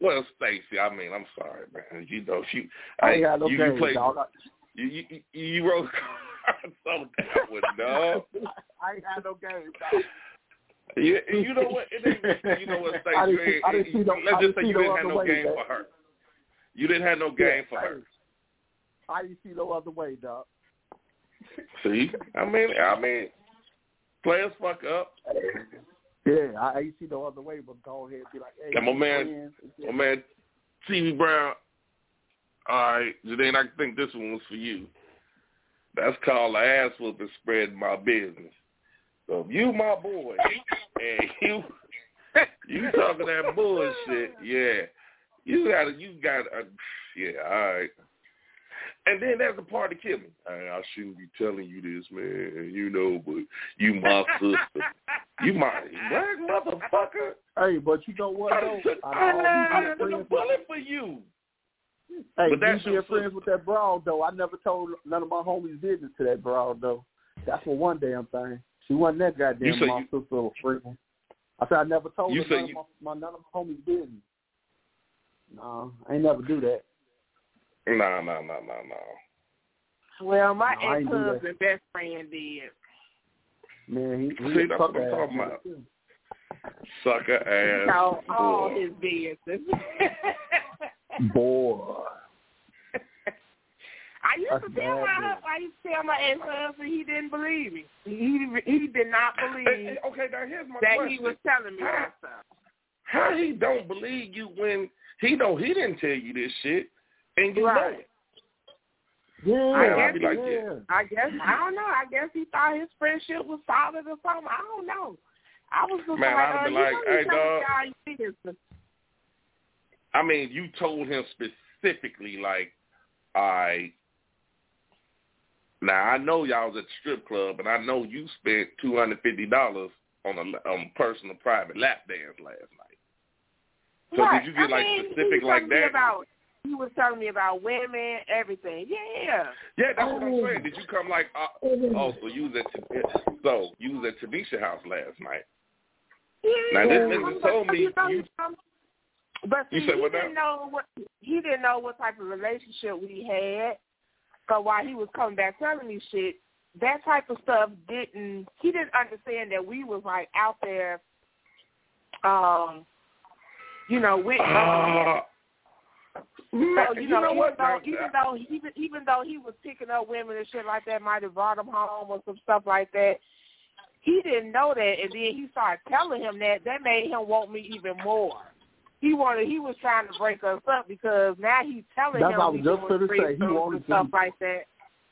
well, Stacy, I mean, I'm sorry, man. You know, she. I ain't had no you, game, you played. dog. You you you, wrote on that one, dog. I ain't had no game, dog. You, you know what? It ain't, you know what, Stacey? I didn't You see- I didn't see no- let's just say you didn't have no way, game man. for her. You didn't have no game for her. I didn't see no other way, dog. See, I mean, I mean, players fuck up. Yeah, I, I see no other way but go ahead and be like, hey, And my man- friends and shit. My man, TB Brown. All right, Jadine, I think this one was for you. That's called the ass whooping spreading my business. So if you my boy and you you talking that bullshit, yeah, you got to you got to yeah, all right. And then there's the part that killed me. I, I shouldn't be telling you this, man. You know, but you my sister. You my what, motherfucker? Hey, but you know what I took, Out of I all done these took a bullet for you. Hey, But that's you your friends sister. with that broad though, I never told none of my homies business to that broad though. That's for one damn thing. She wasn't that goddamn my you- sister or friend. I said I never told You her none, you- of my, my, none of my homies business. No, I ain't never do that. No, no, no, no, no. Well, my No, I ex do husband best friend did. Man, he, he See, a that's what I'm sucker talking ass about. too. Sucker ass told all boy. his business. Boy. I used That's to tell my business. I used to tell my ex husband he didn't believe me. He he did not believe hey, okay, now here's my that question. he was telling me that stuff. How he don't believe you when he know he didn't tell you this shit and you know Right. it? Yeah, I I guess like, yeah. yeah. I guess I don't know. I guess he thought his friendship was solid or something. I don't know. I was just Man, like, I'd uh, be you like, know hey, dog. me all your business. I mean, you told him specifically, like, I. Now I know y'all was at the strip club, and I know you spent two hundred fifty dollars on a on personal private lap dance last night. So right. did you get I like mean, he specific was like that? About, he was telling me about women, everything. Yeah. Yeah, that's what I'm Oh. saying. Did you come like, uh, oh, so you was at so you was at Tanisha house last night? Yeah. Now, this But- nigga but told me you know, you- But You see, said he what didn't know what he didn't know what type of relationship we had. So while he was coming back telling me shit, that type of stuff didn't. He didn't understand that we was like out there, um, you know, with. Uh, man, so you, you know, know even what? though even though even even though he was picking up women and shit like that, might have brought him home or some stuff like that. He didn't know that, and then he started telling him that. That made him want me even more. He wanted. He was trying to break us up because now he's telling That's him what I was he's just doing finna say. He threesomes wanted and stuff to. like that.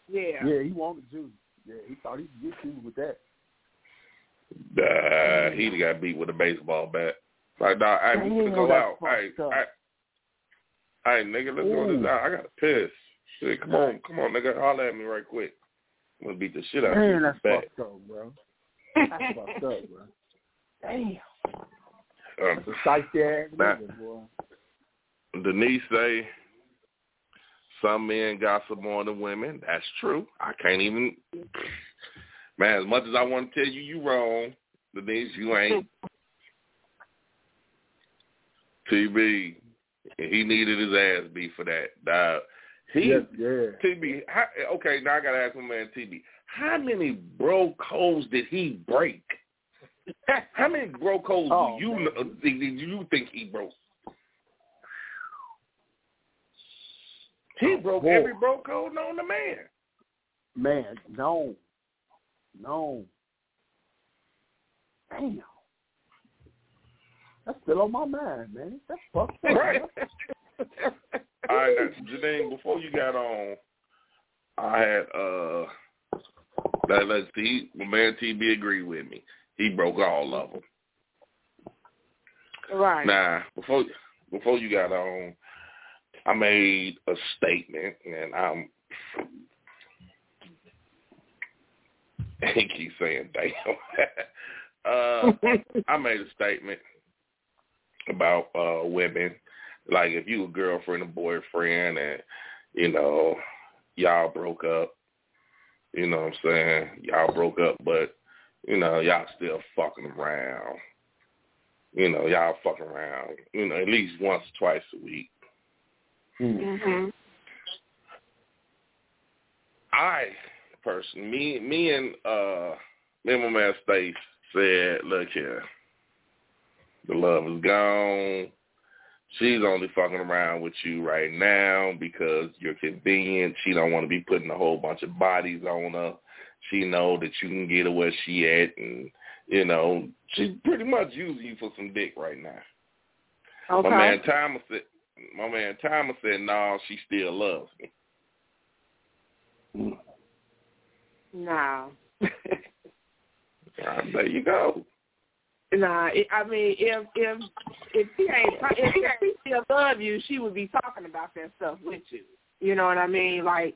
Yeah. Yeah, he wanted you. Yeah, he thought he could get you with that. uh, he got beat with a baseball bat. Like, nah, hey, we Damn, finna go out. Hey, fucked hey, hey, nigga, let's go to this out. I gotta piss. Shit, come on, come on, nigga, holler at me right quick. I'm gonna beat the shit out of you. Man, that's back. fucked up, bro. That's fucked up, bro. Damn. Um, That's a psych ass nigga, boy. Denise say Some men gossip more than women. That's true. I can't even. Man, as much as I want to tell you you wrong, Denise, you ain't. TB, he needed his ass beat for that. Uh, he, Yes, yeah. TB, how, okay, now I got to ask my man TB, how many bro codes did he break? How many bro codes Oh, do you know, do you think he broke? He Oh, broke boy. every bro code known to man. Man, no. No. Damn. That's still on my mind, man. That's fucked up. Right. All right, now, Janine, before you got on, I had uh, that let's see, my man TB agreed with me. He broke all of them. Right. Now, before before you got on, I made a statement, and I'm. He keeps saying "damn." uh, I made a statement about uh women. Like if you a girlfriend or boyfriend, and you know y'all broke up. You know what I'm saying? Y'all broke up, but you know y'all still fucking around you know, y'all fucking around, you know, at least once or twice a week. Mhm. I personally, me, me and uh, me and my man Stace said, look here, the love is gone. She's only fucking around with you right now because you're convenient. She don't want to be putting a whole bunch of bodies on her. She know that you can get her where she at, and you know she's pretty much using you for some dick right now. Okay. My man Thomas said, my man Thomas said, no, she still loves me. No. Uh, there you go. Nah, it, I mean, if if if she ain't if she still love you, she would be talking about that stuff with you. You know what I mean? Like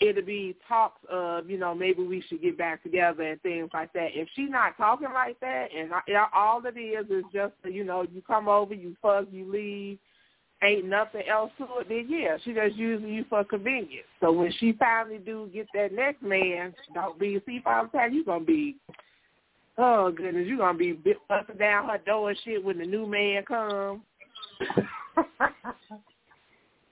it'll be talks of, you know, maybe we should get back together and things like that. If she's not talking like that, and I, all it is is just, you know, you come over, you fuck, you leave, ain't nothing else to it, then yeah, she just using you for convenience. So when she finally do get that next man, don't be see the time you gonna be oh goodness, you're gonna be busting down her door and shit when the new man comes.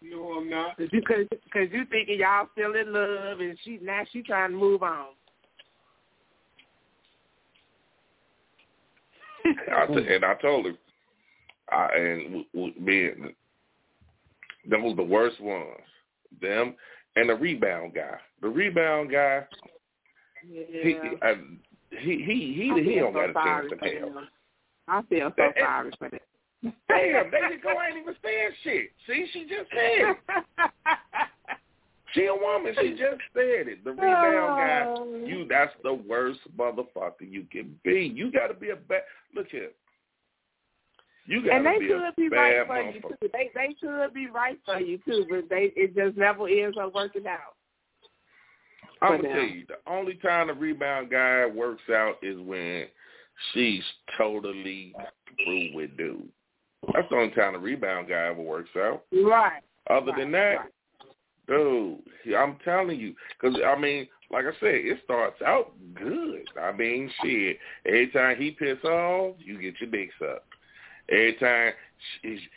No, I'm not. Cause you, cause, cause you thinking y'all still in love, and she now she trying to move on. I t- and I told her, I, and w- w- being them was the worst ones. Them and the rebound guy. The rebound guy, he I, he he he he don't so got a chance to hell. I feel so That- sorry for them. Damn, there you go. I ain't even saying shit. See, she just said it. She a woman. She just said it. The rebound guy. Oh. You, that's the worst motherfucker you can be. You got to be a bad. Look here. You got and to they be a be bad right for you motherfucker. too. They they could be right for you too, but they it just never ends up working out. I'm gonna them. tell you, the only time the rebound guy works out is when she's totally through with dude. That's the only time the rebound guy ever works out. Right. Other right, than that, right. dude, I'm telling you, because I mean, like I said, it starts out good. I mean, shit. Every time he piss off, you get your dick sucked. Every time she,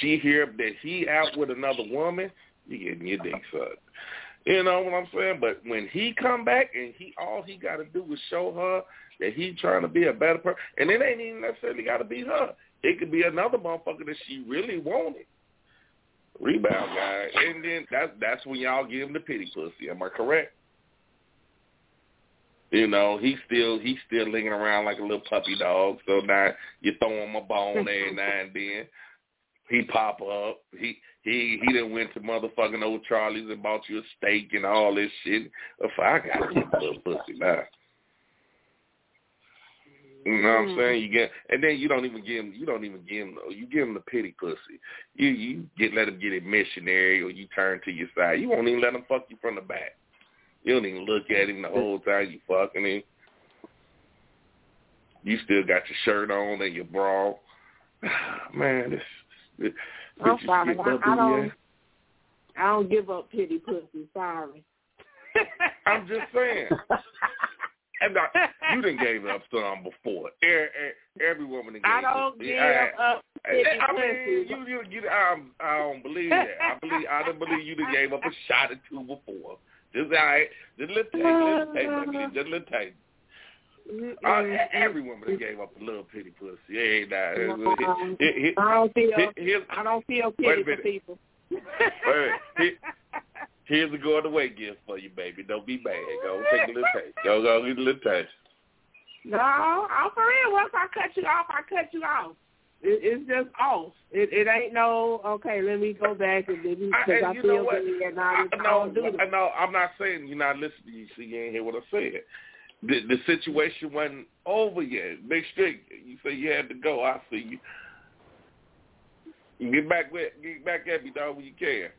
she hear that he out with another woman, you getting your dick sucked. You know what I'm saying? But when he come back and he all he got to do is show her that he trying to be a better person, and it ain't even necessarily got to be her. It could be another motherfucker that she really wanted. Rebound guy, and then that's that's when y'all give him the pity pussy. Am I correct? You know, he still he's still lingering around like a little puppy dog. So now you throw him a bone every now and then. He pop up. He he he done went to motherfucking old Charlie's and bought you a steak and all this shit. If I gotta a little pussy now. You know what I'm hmm. saying? You get, and then you don't even give him. You don't even give him. You give him the pity pussy. You you get let him get it missionary, or you turn to your side. You won't even let him fuck you from the back. You don't even look at him the whole time you fucking him. You still got your shirt on and your bra. Man, this, I'm sorry. I, I don't. I don't give up pity pussy. Sorry. I'm just saying. And I, you didn't gave up some before. Every, every woman done I don't up. give I, up pity I mean, you, you, you, I, I don't believe that. I believe, I don't believe you done gave up a shot or two before. Just all right, just a little taste, little taste, just a little taste. Uh, every woman that gave up a little pity pussy. Hey, nah, it, Um, it, it, I don't feel. I don't feel a pity for people. Wait, he- here's a going away gift for you, baby. Don't be mad. Go take a little taste. Go, go get a little taste. No, I'm for real. Once I cut you off, I cut you off. It, it's just off. It, it ain't no okay. Let me go back and maybe I, because I, and know feel good and I, I, I no, don't do I that. know. I'm not saying you're not listening. You see, you ain't hear what I said. The the situation wasn't over yet. Big Stick, you say you had to go. I see you. Get back with, get back at me, dog, when you can.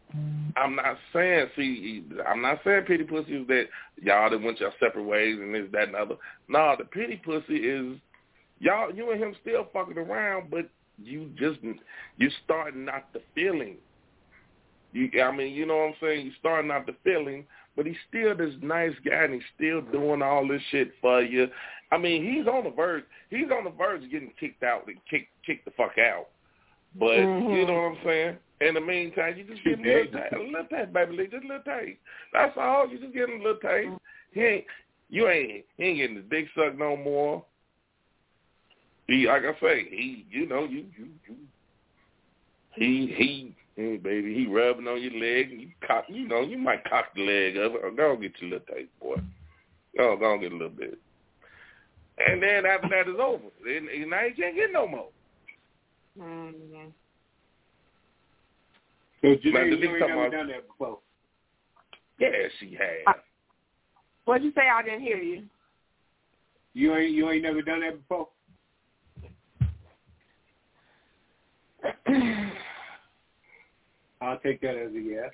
I'm not saying, see, I'm not saying pity pussy is that y'all that went your separate ways and this, that, and other. No, the pity pussy is y'all, you and him still fucking around, but you just, you starting not the feeling. You, I mean, you know what I'm saying? You starting out the feeling, but he's still this nice guy and he's still doing all this shit for you. I mean, he's on the verge. He's on the verge of getting kicked out and kicked kicked the fuck out. But you Mhm. know what I'm saying? In the meantime, you just get a little taste, a little taste, baby, just a little taste. That's all. You just getting a little taste. He ain't, you ain't, he ain't getting his dick sucked no more. He, like I say, he, you know, you, you, you he, he, hey, baby, he rubbing on your leg. And you cock, you know, you might cock the leg up. Oh, Go get your little taste, boy. Go, go get a little bit. And then after that is over. Then and now you can't get no more. Mhm. So Man, Janae, the you big ain't never done that before. Yeah, she has. What'd you say? I didn't hear you. You ain't you ain't never done that before. I'll take that as a yes.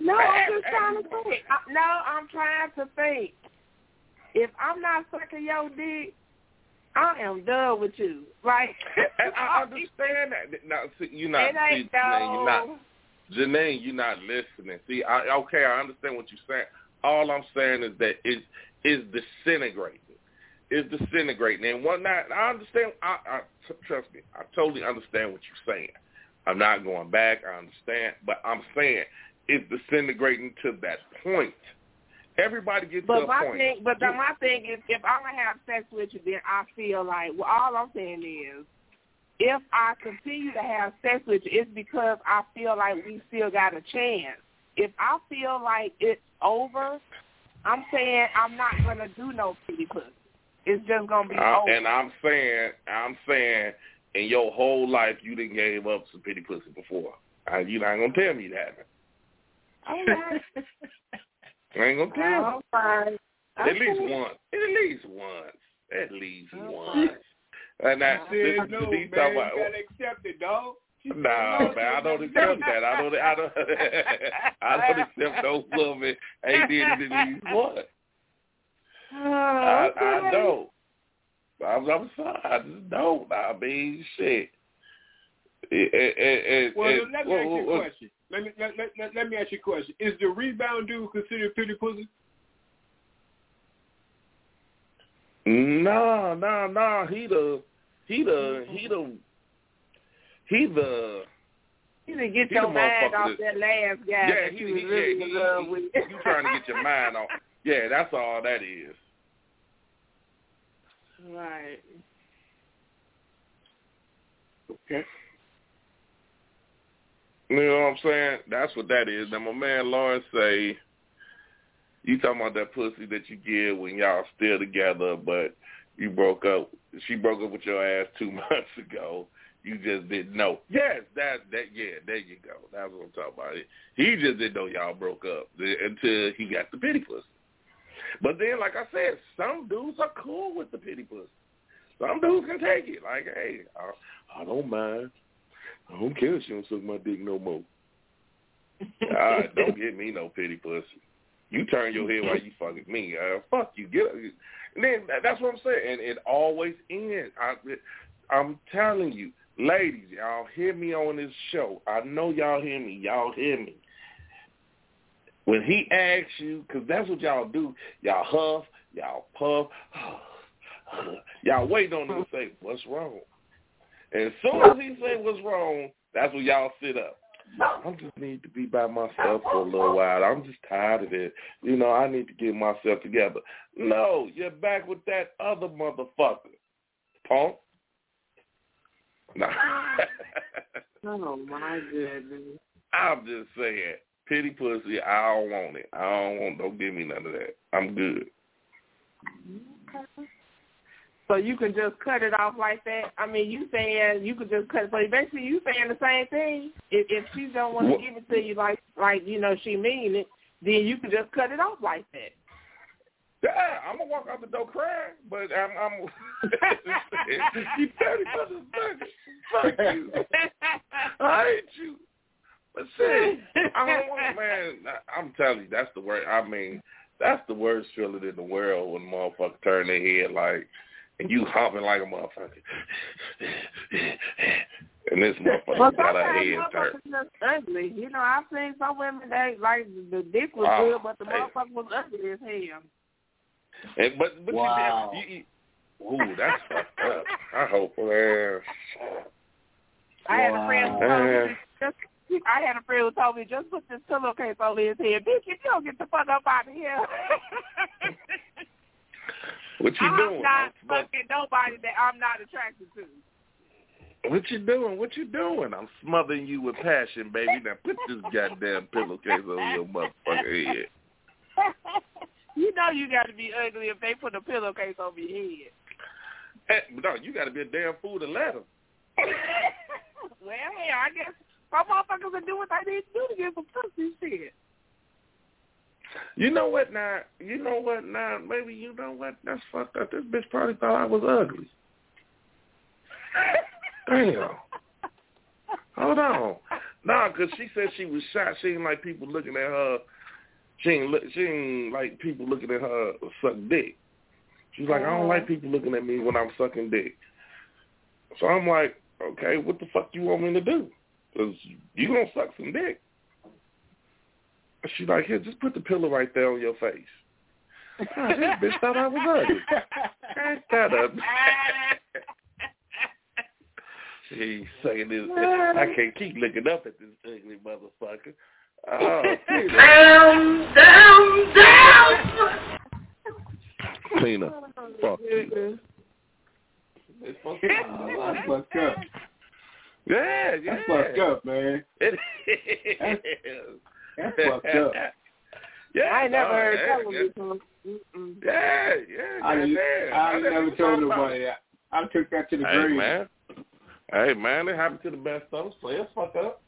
No, I'm just trying to think. I, no, I'm trying to think. If I'm not sucking your dick, I am done with you. Like, and I understand that. Now, see, you're not. it ain't see, Janae, you're not. no. Janine, you're not listening. See, I, okay, I understand what you're saying. All I'm saying is that it is disintegrating. It's disintegrating. And one night, I understand. I, I t- trust me. I totally understand what you're saying. I'm not going back. I understand, but I'm saying it's disintegrating to that point. Everybody gets to But a my point. thing, but the, my thing is, if I'm gonna have sex with you, then I feel like well, all I'm saying is, if I continue to have sex with you, it's because I feel like we still got a chance. If I feel like it's over, I'm saying I'm not gonna do no pity pussy. It's just gonna be I- over. and I'm saying, I'm saying, in your whole life, you didn't gave up some pity pussy before. Uh, you're not gonna tell me that. All right. I ain't gonna tell. you. I'm fine. At Okay. least once. At least once. At least Okay. once. And now, Said this, no, this, man. talking You gotta accept it, dog. She Nah, no, man, I don't accept that. I don't. I don't. I don't accept no woman ain't did it at least once. I, I Okay. don't. I'm, I'm sorry. I just don't. I mean, shit. It, it, it, it, Well, let me ask you a question. Let me let, let, let, let me ask you a question. Is the rebound dude considered pity pussy? No, no, no. He the, he the, he the, he the. You didn't get He your mind off that last guy Yeah, that he, you he, was yeah, really he, in love he, with. you trying to get your mind off. Yeah, that's all that is. Right. Okay. You know what I'm saying? That's what that is. Now my man Lawrence say, you talking about that pussy that you give when y'all still together, but you broke up. She broke up with your ass two months ago. You just didn't know. Yes, that that yeah, there you go. That's what I'm talking about. He just didn't know y'all broke up until he got the pity pussy. But then, like I said, some dudes are cool with the pity pussy. Some dudes can take it. Like, hey, I, I don't mind. I don't care if she don't suck my dick no more. All right, don't get me no pity pussy. You turn your head while you fucking me. Uh, fuck you. Get. And then that's what I'm saying. And it always ends. I, I'm telling you, ladies, y'all hear me on this show. I know y'all hear me. Y'all hear me. When he asks you, because that's what y'all do, y'all huff, y'all puff, y'all wait on him to say, what's wrong? And as soon as he say what's wrong, that's when y'all sit up. I just need to be by myself for a little while. I'm just tired of it. You know, I need to get myself together. No, you're back with that other motherfucker, punk. Nah. oh my goodness. I'm just saying, pity pussy. I don't want it. I don't want. Don't give me none of that. I'm good. Okay. So you can just cut it off like that. I mean, you saying you could just cut. It. So basically, you saying the same thing. If if she don't want to give it to you like like you know she mean it, then you can just cut it off like that. Yeah, I'm gonna walk out the door crying, but I'm. I'm you dirty motherfucker. Fuck you. I hate you. But see, I don't want, man. I'm telling you, that's the worst. I mean, that's the worst feeling in the world when motherfuckers turn their head like and you hopping like a motherfucker. and this motherfucker well, got her head turned. Just ugly. You know, I've seen some women that like the dick was Oh, good, but the hey. motherfucker was ugly as hell. And, but but Wow. you, you, you ooh, that's fucked up. I hope, man. I had a friend who told me just. I had a friend who told me just put this pillowcase over his head, bitch. If you don't get the fuck up out of here, What you I'm doing? not fucking nobody that I'm not attracted to. What you doing? What you doing? I'm smothering you with passion, baby. Now put this goddamn pillowcase over your motherfucking head. you know you got to be ugly if they put a pillowcase over your head. Hey, no, you got to be a damn fool to let them. well, hell, I guess some motherfuckers will do what they need to do to get some pussy shit. You know what now? You know what now? Maybe you know what? That's fucked up. This bitch probably thought I was ugly. Damn. Hold on. Nah, 'cause she said she was shot. She ain't like people looking at her. She ain't, look, she ain't like people looking at her suck dick. She's like, I don't like uh-huh. people looking at me when I'm sucking dick. So I'm like, okay, what the fuck you want me to do? 'Cause you gonna suck some dick. She's like, here, just put the pillow right there on your face. Ah, this bitch thought I was ugly. Ain't that up? She's saying this. I can't keep looking up at this ugly motherfucker. Oh, Down, down, down. Tina, fuck you. That's fucked up. Yeah, yeah. That's fucked up, man. It That's- That's fucked up. Yeah, I ain't never no, heard that one yeah. before. Yeah, yeah. I, goddamn. I, never never told nobody that. I took that to the Hey grave. man, hey man, it happened to the best of us. Play us fuck up.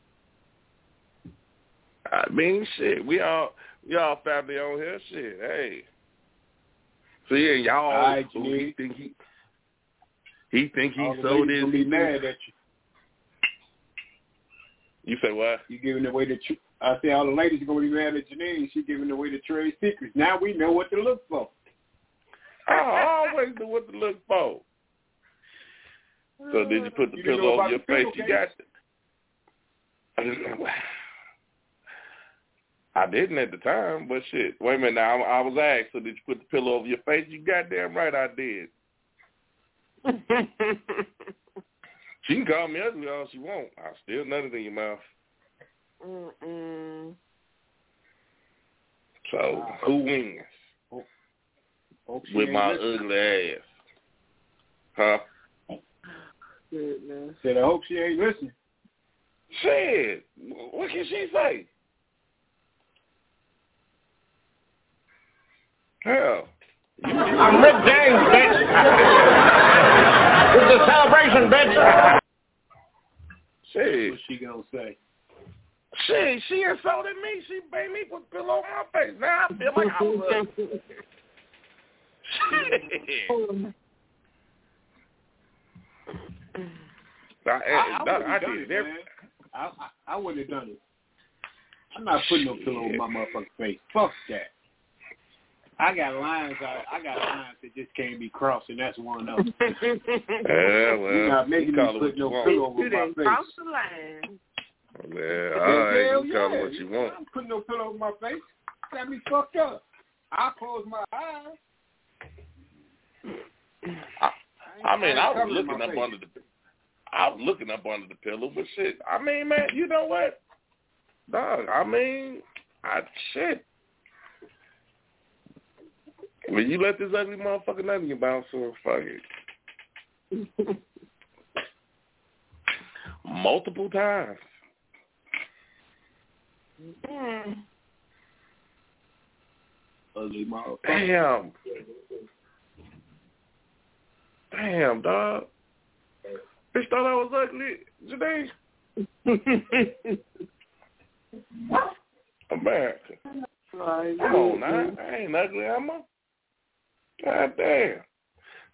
I mean, shit, we all we all family on here. Shit, hey. So yeah, y'all. All right, who he think he he think he All the sold ladies his. be mad at you. You say what? You giving away the. Tr- I say all the ladies are gonna be mad at Janine. She giving away the trade secrets. Now we know what to look for. I always know what to look for. So did you put the You pillow over your the face? You got. pillowcase? I didn't at the time, but shit. Wait a minute now. I, I was asked, so did you put the pillow over your face? You goddamn right I did. She can call me ugly all she want. I'll still nut it in your mouth. Mm-mm. So who wins Hope she with my listening. ugly ass? Huh? Goodness. Said I hope she ain't listening. Shit. What can she say? Hell. I'm Rick James, bitch. It's a celebration, bitch. Shit. What she gonna say? She, she insulted me. She made me put pillow on my face. Now I feel like I was ugly. Shit. I, I, I, I, wouldn't I, have done did it, it every, man. I, I, I wouldn't have done it. I'm not putting no pillow on my motherfucking face. Fuck that. I got lines. I, I got lines that just can't be crossed, and that's one of them. Yeah, well, You're not making you me call it what put no want. pillow over my face. cross the line. Yeah, all right, Hell you call yeah. it what you want. I'm putting no pillow over my face. got me fucked up. I close my eyes. I, I mean, I was looking up face. under the, I was looking up under the pillow, but shit. I mean, man, you know what, dog? I mean, I shit. When you let this ugly motherfucker nothing you bounce on, fuck it. Multiple times. Mm. Ugly motherfucker. Damn. Damn, dog. Bitch thought I was ugly today. America. Come on now. I ain't ugly, am I? God damn.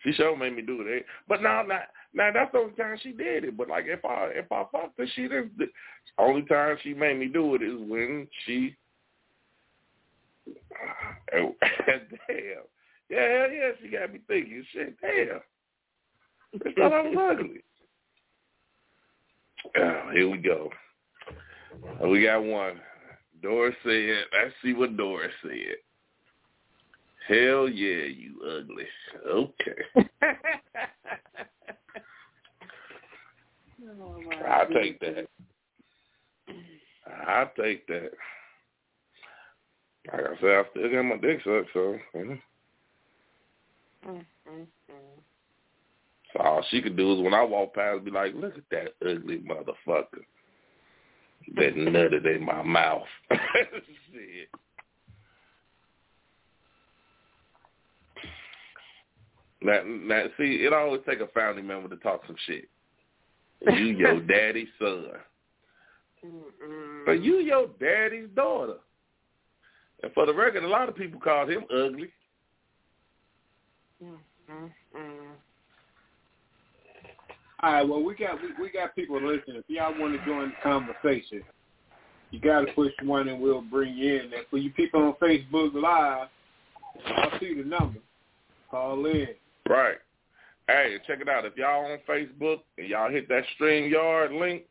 She sure made me do that. But now, now, now that's the only time she did it. But like if I if I fucked her, she didn't. The only time she made me do it is when she. damn. Yeah, hell yeah, she got me thinking. Shit, damn. Bitch thought I was ugly. Oh, here we go. Uh, we got one. Doris said, let's see what Doris said. Hell yeah, you ugly. Okay. Oh, I'll take that. I'll take that. Like I said, I still got my dick sucked, so mhm. Mm, mm, mm. so all she could do is when I walk past, be like, "Look at that ugly motherfucker, that nutted in my mouth." Shit. Now, now, see, it always take a family member to talk some shit. You your daddy's son. Mm-mm. But you your daddy's daughter. And for the record, a lot of people call him ugly. Mm, mm, mm. All right, well, we got we, we got people listening. If y'all want to join the conversation, you got to push one, and we'll bring you in. And for you people on Facebook Live, I'll see the number. Call in. Right. Hey, check it out. If y'all on Facebook and y'all hit that StreamYard link,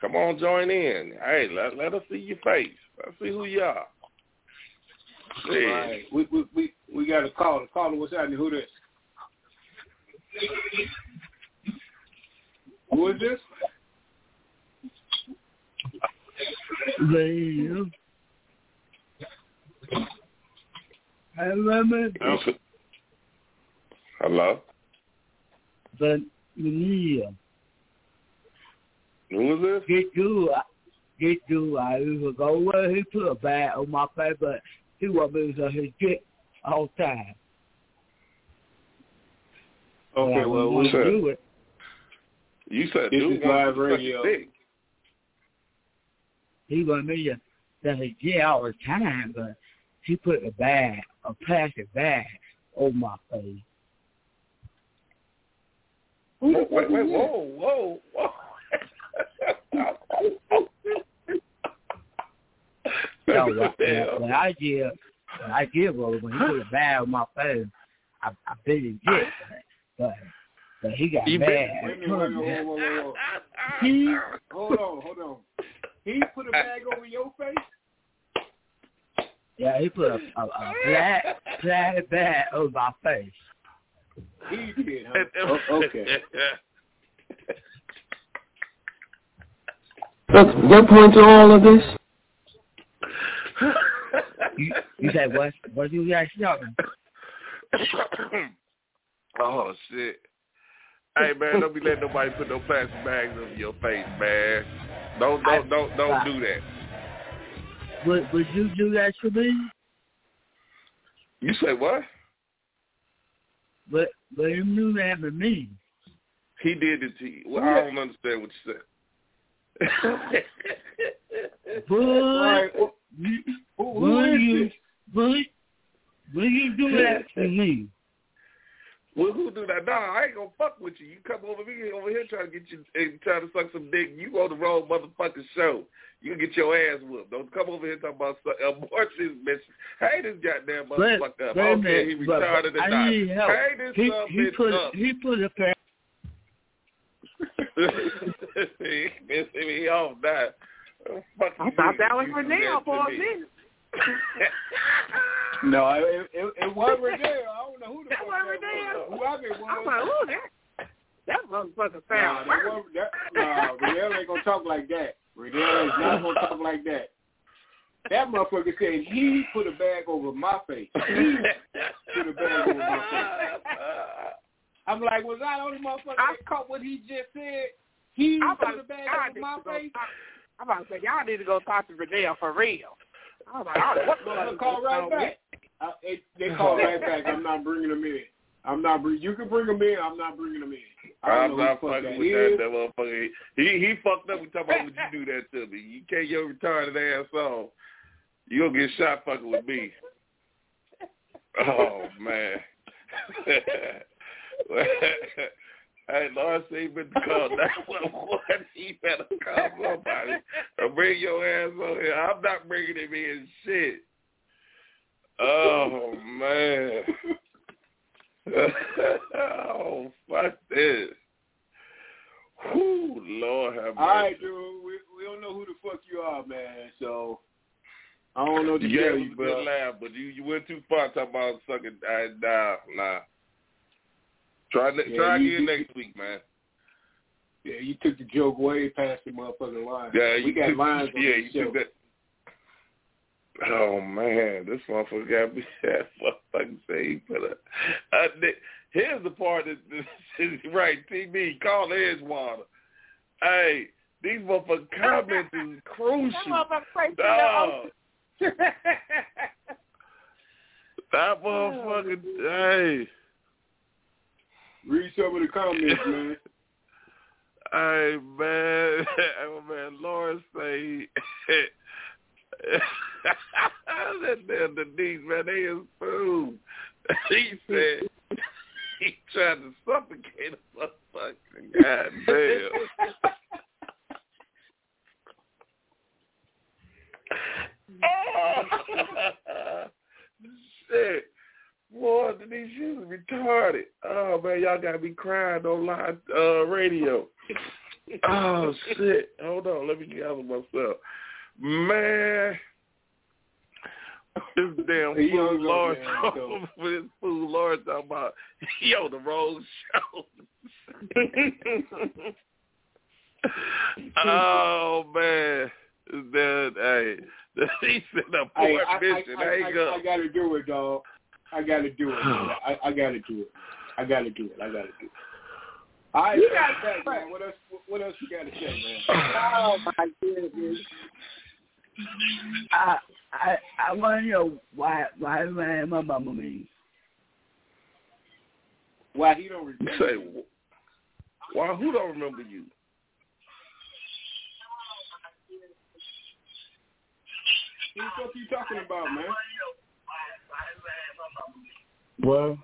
come on, join in. Hey, let, let us see your face. Let's see who you are. All right, we we we, we got a caller. Caller, what's happening? Who this? Who is this? Radio. I remember Hello? the Mania. Who is this? Get you, get you. I was go where he put a bag on my face, but he was losing his dick all the time. Okay, But well, we, Sure. do it. You said This dude is live to suck radio. He was me to to his dick all the time, but he put a bag, a plastic bag, on my face. Wait, wait, wait, whoa, whoa, whoa. So What what, the hell? what, what I did, what I did was when he put a bag on my face, I, I bit his dick, but but he got You mad. bit- and wait a minute, wait a turned minute, it. whoa, whoa, whoa, whoa. He Hold on, hold on. He put a bag over your face? yeah, he put a, a, a black black bag over my face. He did, huh? Oh, okay. What's your point to all of this? You you said what? What you guys talking? oh shit. Hey man, don't be letting nobody put no plastic bags over your face, man. Don't don't don't don't do that. Would would you do that to me? You say what? But but you knew that to me. He did it to you. Well, I don't understand what you said. But Right. Well, you, will you this? but you do that to me? Well, who do that? Nah, I ain't gonna fuck with you. You come over here, over here trying to get you, and trying to suck some dick. You on the wrong motherfucking show. You get your ass whooped. Don't come over here talking about su- abortion, bitch. Hey, this goddamn But motherfucker. up. wait a I don't care minute, he but retarded or I not. need help. Hey, this He son he bitch put up. he put a pair. he pissed me off now. Fuck I you thought mean that was you for do Neil for a minute. No, it, it, it was Riddell. I don't know who the That fuck was that was. Whoever it I'm like, ooh, that that motherfucker Nah, sound that was, that, nah, Riddell ain't gonna talk like that. Riddell is not gonna talk like that. That motherfucker said he put a bag over my face. He put a bag over my face. I'm like, was I the only motherfucker that caught what he just said? He I'm put a bag over my to face. I'm about to say y'all need to go talk to Riddell for real. I was like, oh, what the Motherfucker fuck call is right going back. Uh, it, they call right back. I'm not bringing them in. I'm not bring. You can bring them in. I'm not bringing them in. I I'm don't know not who the fuck fucking that with is. that, that motherfucker. He he fucked up. We talking about would you do that to me? You can't your retarded ass on. You gonna get shot fucking with me. Oh man. hey, Lord said he better call nine one one. He better call somebody or bring your ass on here. I'm not bringing him in shit. Oh man. oh fuck this. Whoo, Lord have mercy. All right, dude. We we don't know who the fuck you are, man. So I don't know what to Yeah, tell you, was a bro. good laugh, but you you went too far talking about sucking. I, nah, nah. Try ne- Yeah, try again you- next week, man. Yeah, you took the joke way past the motherfucking line. Yeah, we you got took, lines on Yeah, this you show. took that. Oh man, this motherfucker got me. That motherfucker say he put a. Uh, th- here's the part that is right. TV call Edgewater. Hey, these motherfucking comments is That crucial. motherfucker crazy. Dog. That motherfucker. Hey. Read some of the comments, man. Hey man, hey oh, man, Lawrence say that damn Denise man, they is food. He said he tried to suffocate a motherfucker. God damn. Shit. Boy, Denise, you was retarded. Oh man, y'all gotta be crying on live uh radio. Oh shit! Hold on, let me gather myself. Man, this damn fool Lord, so- this fool Lord talking about yo the wrong show. oh man, that hey, he said a poor I, I, mission. I, Hang I, up. I gotta do it, dog. I gotta do it. I, I gotta do it. I gotta do it. I gotta do it. All right, You gotta back, do it. man. What else? What else you gotta say, man? oh my goodness. I I I want to know why why man my mama me. Why he don't You remember? say, why? Who don't remember you? Who the fuck you talking about, man? Well,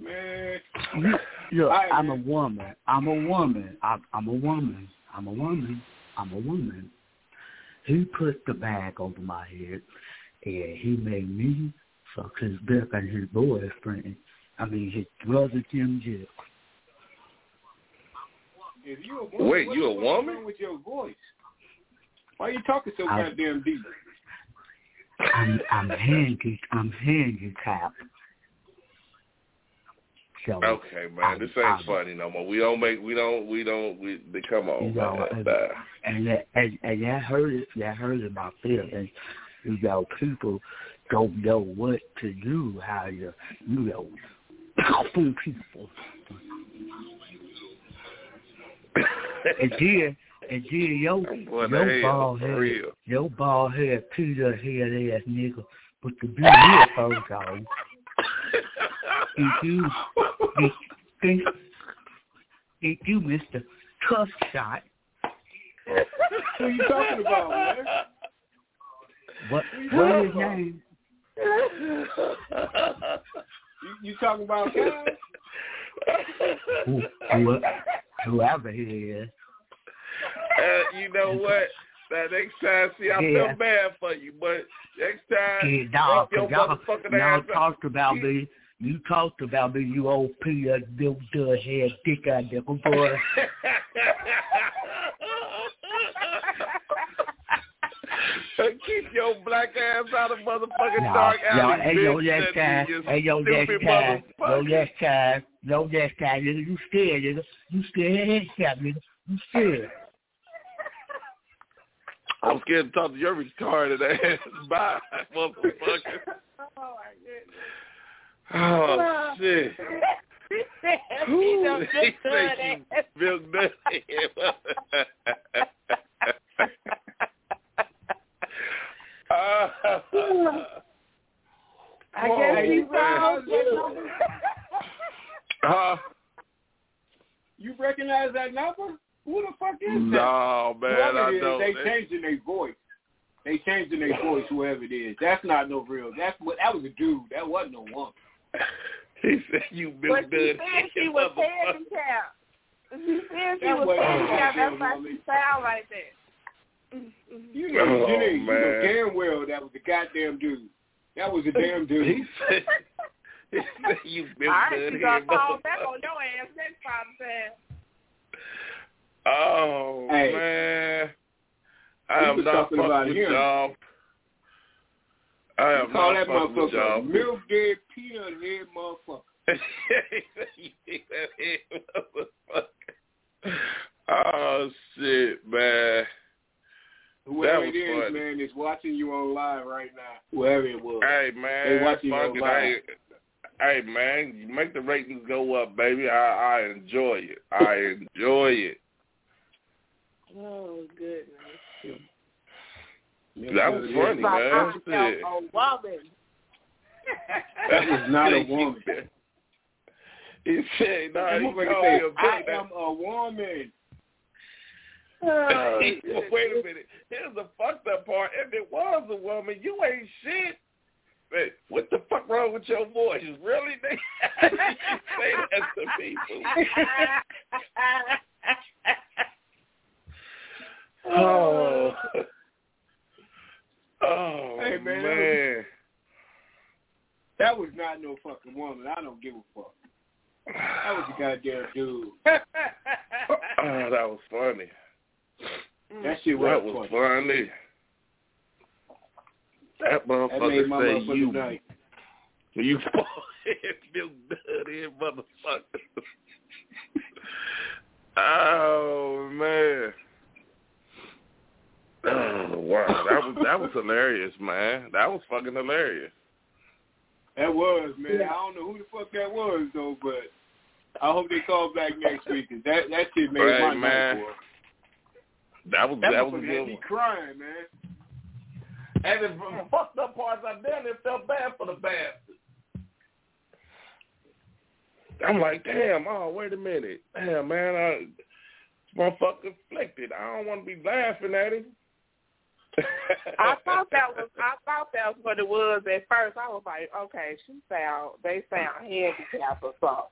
Man, look, All right, I'm a woman. I'm a woman. I'm, I'm a woman. I'm a woman. I'm a woman. He put the bag over my head, and he made me suck his dick and his boyfriend. I mean, his brother Jim Jill. if you a woman, Wait, you the a woman? with your voice? Why are you talking so I- goddamn deep? I'm I'm handy. I'm hearing you handicapped. So Okay, man, this ain't I'm- funny no more. We don't make, we don't, we don't, we. They, come on, You know, man. and- Nah. and that and, and that hurt it that hurt my feelings. You know, people don't know what to do, how you you know from people. And then and then your Boy, your the hell, bald head real. your bald head Peter head ass nigga with the blue earphones on. Did you did, did, did you Mr. Tough Shot? Who you talking about, man? What what his name? You, you talking about Who, who, whoever he is. Uh, you know what? That next time, see, I Yeah. feel bad for you, but next time, Yeah, dog, your y'all, motherfucking y'all ass up. talked about me. You talked about me, you old Bill Dud head, dick out there, boy. Keep your black ass out of motherfucking Nah, dark alley, hey, yo, bitch, yes, that guy. you Hey, yo, stupid guy. Yo, yes, guy. Yo, yes, guy. Nigga, you scared, nigga. You scared headshot, nigga. You scared. I'm scared to talk to your retarded ass. Bye, motherfucker. Oh my goodness. Oh shit. he he Ooh, he just said you milk dud. I guess oh, he Oh, found man. Huh? You recognize that number? Who the fuck is that? No, man, whoever I it is, don't. they changing their voice. They changing their voice, whoever it is. That's not no real. That's what. That was a dude. That wasn't no woman. He said you But milk she dud. said she was handicapped. She said she That was wasn't handicapped. That's no why woman. she sound like that. You know, Oh, you, know, you know damn well that was a goddamn dude. That was a damn dude. He said, he said you milk All right, dud she here, gonna call back motherfucker. on your ass next time, Sam. Oh Hey. man, I am not fucking about with him. y'all. I am call not that fucking with y'all. motherfucker milk dead peanut head motherfucker. oh shit, man. Whoever it is, funny. man, is watching you on live right now. Whoever it was. Hey They man, watching you on live. Hey, hey man, you make the ratings go up, baby. I I enjoy it. I enjoy it. Oh goodness. That was funny, man. I Shit. felt a woman. That was not a woman. He said, "No, That he motherfucker called said, me a I bitch." am a woman. Oh, Wait a minute. Here's the fucked up part. If it was a woman, you ain't shit. Hey, what the fuck wrong with your voice? Really? nigga? you say that to people. Oh. Oh Hey, man, man. That was not no fucking woman. I don't give a fuck. That was a goddamn dude. Oh, that was funny. That shit was, That was funny. funny. That That motherfucker my say motherfucking you night. you fucking milk dud motherfucker. oh man. Oh wow, that was that was hilarious, man. That was fucking hilarious. That was, man. I don't know who the fuck that was though, but I hope they call back next week. 'cause that that shit made Right, my man. night, boy. That was That, that, was motherfucker a good me one. crying, man. And the fucked up parts, I damn near felt bad for the bastard. I'm like, damn, oh, wait a minute. Damn, man, I, motherfucker afflicted. I don't want to be laughing at him. I thought that was I thought that was what it was at first. I was like, okay, she sound they sound handicapped or something.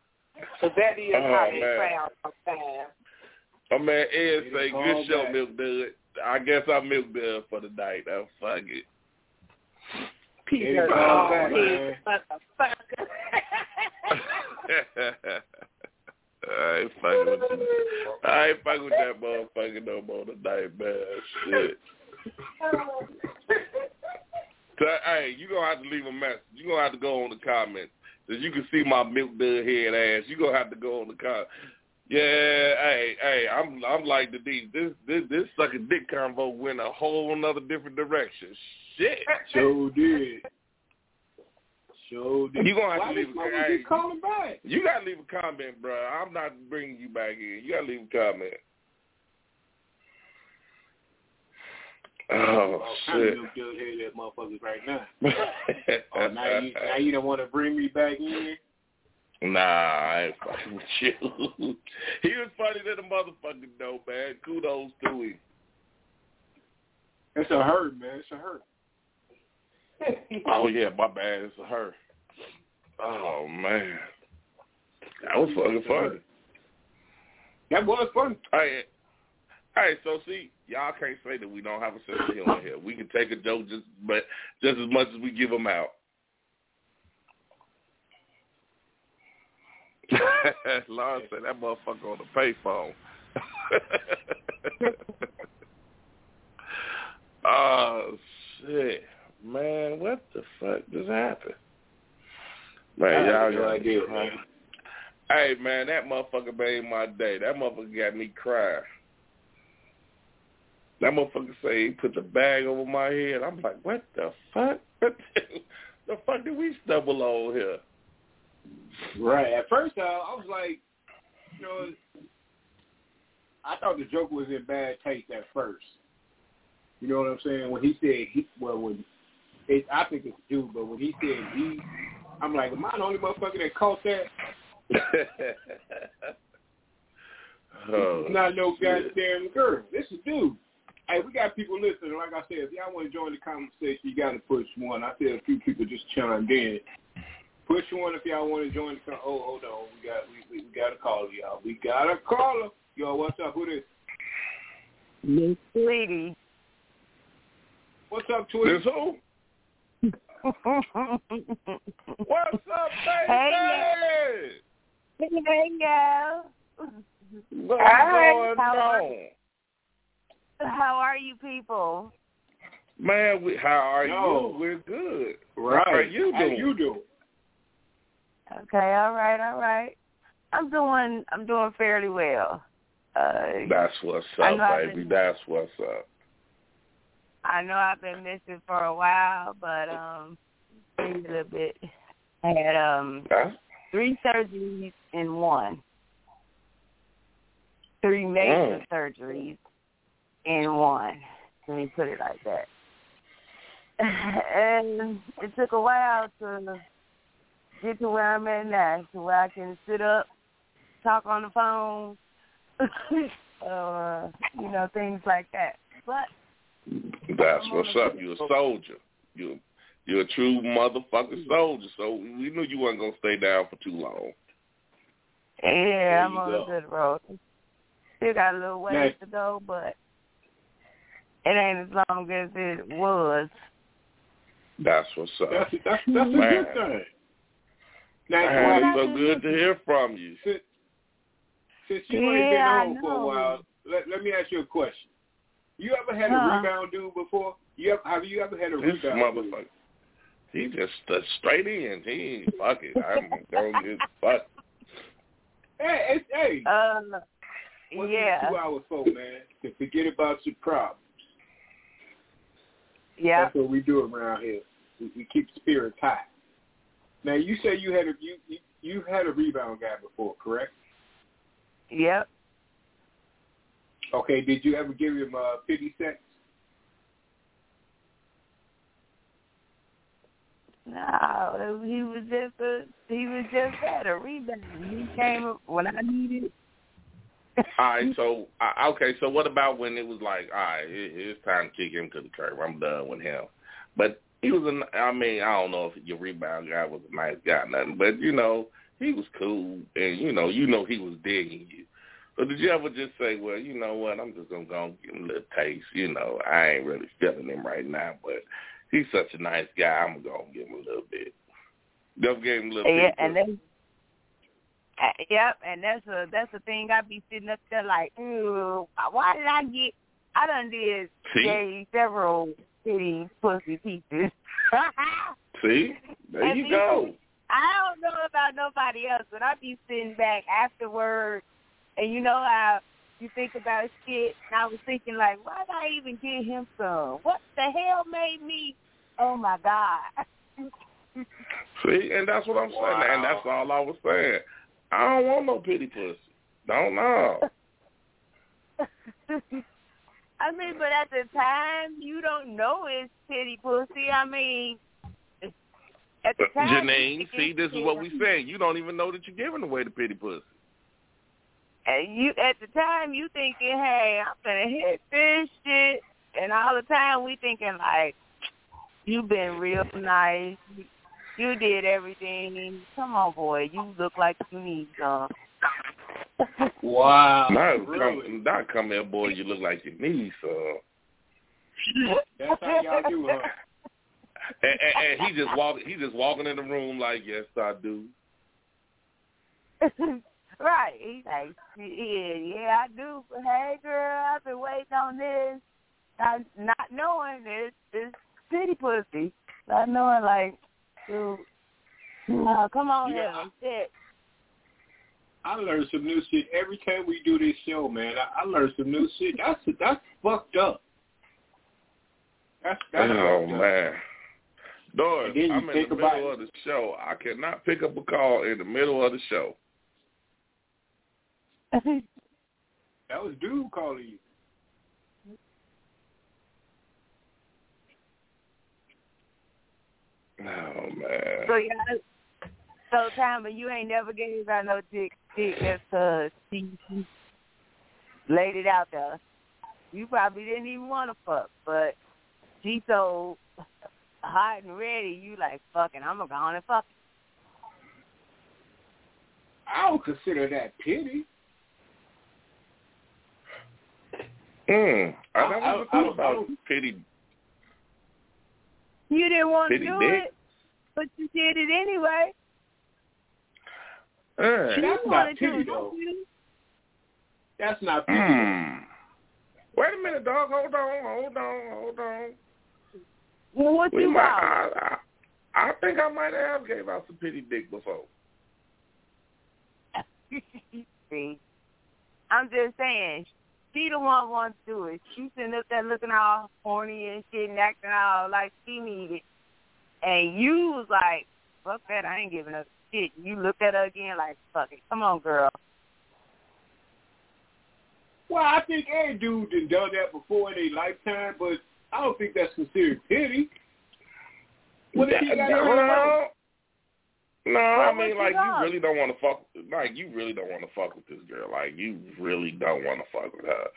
So that is Oh, how they man. sound sometimes. Oh, man, Ed It say, good all show, back. Milk Dud. I guess I'm Milk Dud for the night. Oh, fuck it. Peter oh, back, head man. motherfucker. I ain't fucking with. I ain't fucking with that motherfucker no more tonight, man. Shit. So, hey, you gonna have to leave a message. You gonna have to go on the comments. Cause you can see my milk dud head ass. You gonna have to go on the comment. Yeah, hey, hey, I'm I'm like the D. This this this sucking dick convo went a whole another different direction. Shit. Sure did. Sure. You gonna have Why to leave a motherfucker hey, keep calling back? You gotta leave a comment, bro. I'm not bringing you back in. You gotta leave a comment. Oh, oh kind shit! milk dud head that motherfuckers right now. Oh, now you now you don't want to bring me back in. Nah, I ain't fucking with you. he was funny than a motherfucker though, man. Kudos to him. It's a hurt, man. It's a hurt. Oh yeah, my bad. It's her. Oh, oh man, that was fucking funny. That was fun. Hey, hey, so see, y'all can't say that we don't have a sense of humor here. We can take a joke just, but just as much as we give them out. Lauren said that motherfucker on the payphone. oh shit, man! What the fuck just happened? Man, I y'all no idea, crying. Hey, man, that motherfucker made my day. That motherfucker got me crying. That motherfucker say he put the bag over my head. I'm like, what the fuck? the fuck did we stumble on here? Right. At first, uh, I was like, you know, I thought the joke was in bad taste at first. You know what I'm saying? When he said he, well, when it, I think it's dude, but when he said he, I'm like, am I the only motherfucker that caught that? oh, It's not no shit. goddamn girl. This is dude. Hey, we got people listening. Like I said, if y'all want to join the conversation, you got to push one. I see a few people just chimed in. Push one if y'all want to join the con- Oh, hold on. We got we, we, we got a caller, y'all. We got a caller. Yo, what's up? Who this? Miss Sweetie. What's up, Tweety? This who? What's up, baby? Hey, hey, yo. What's Hi. going How are on? How are you people? Man, we, how are Yo. you? We're good. Right. How are you How doing? you doing? Okay, all right, all right. I'm doing I'm doing fairly well. Uh That's what's up, know baby. been- That's what's up. I know I've been missing for a while, but um a little bit I had um three surgeries in one. Three major surgeries in one. Let me put it like that. And it took a while to get to where I'm at now, to where I can sit up, talk on the phone, uh, you know, things like that. But That's oh, what's up. You're a soldier. You you're a true motherfucking hmm. soldier. So we knew you weren't gonna stay down for too long. yeah, I'm on go. a good road. Still got a little ways Nice. to go, but it ain't as long as it was. That's what's up. That's that's that's a good thing. Now, Man, Tweety, it's so good to hear from you. since, since you ain't been Yeah, I on for a while, let, let me ask you a question. You ever had a Huh. rebound dude before? You ever, have you ever had a This rebound dude? motherfucker. He just uh, straight in. He fuck it. I'm gonna get fuck. Hey, hey, hey. Uh, What's yeah, two hours for, man? To forget about your problems. yeah, That's what we do around here. We, we keep spirits high. Now, you say you had a you you you had a rebound guy before, correct? yep. Okay. Did you ever give him uh, pity sex? No, he was just a he was just that a rebound. He came when I needed. All right, so uh, okay, so what about when it was like, all right, it, it's time to kick him to the curb. I'm done with him. But he was a, I mean, I don't know if your rebound guy was a nice guy, or nothing, but you know, he was cool, and you know, you know, he was digging you. So did you ever just say, well, you know what, I'm just gonna go and give him a little taste. You know, I ain't really feeling him right now, but he's such a nice guy. I'm gonna give him a little bit. Just gave him a little Yeah, bit. and then. Uh, yep, and that's a that's the thing. I be sitting up there like, ooh, why did I get? I done did See? several city pussy pieces. See, there And you go. I don't know about nobody else, but I be sitting back afterwards, and you know how you think about shit. And I was thinking like, why did I even get him some? What the hell made me? Oh my god! See, and that's what I'm saying, and that's all I was saying. I don't want no pity pussy. Don't know. I mean, but at the time, you don't know it's pity pussy. I mean, at the uh, time, Janine, see, this is what we saying. You don't even know that you're giving away the pity pussy. And you at the time you thinking, hey, I'm gonna hit this shit, and all the time we thinking like, you been real nice, you did everything. Come on, boy, you look like you need some. Wow. Not really? come, not come here, boy. You look like you need some. That's how y'all do, huh? And, and, and he just walk. He just walking in the room like, yes, I do. right? He's like, yeah, yeah, I do. Hey, girl, I've been waiting on this. Not, not not knowing it's it's city pussy, not knowing like, dude, uh, come on Yeah. here, shit. I learn some new shit every time we do this show, man. I, I learn some new shit. That's that's fucked up. That's that's Oh fucked up. man. Doris, And then you I'm in the middle it. of the show. I cannot pick up a call in the middle of the show. That was dude calling you. Oh man. So yeah, so Tama, you ain't never gave out no dick, dick just 'cause she she laid it out there. You probably didn't even want to fuck, but she so hot and ready. You like fucking. I'm gonna go on and fuck. I don't consider that pity. Mm, I I- never I- I don't- I about don't- pity. You didn't want to do dick? it, but you did it anyway. Uh, That's not wanted pity, to. though. don't you? That's not pity. mm. Wait a minute, dog. Hold on, hold on, hold on. Well, what We you might. I, I, I think I might have gave out some pity dick before. See, I'm just saying, she the one wants to do it. She sitting up there looking all horny and shit and acting all like she needed. And you was like, fuck that, I ain't giving up shit. You looked at her again like, fuck it, come on, girl. Well, I think every dude done done that before in their lifetime, but I don't think that's considered pity. What if you got no, her? No, I mean like you really don't want to fuck. Like you really don't want to fuck with this girl. Like you really don't want to fuck with her.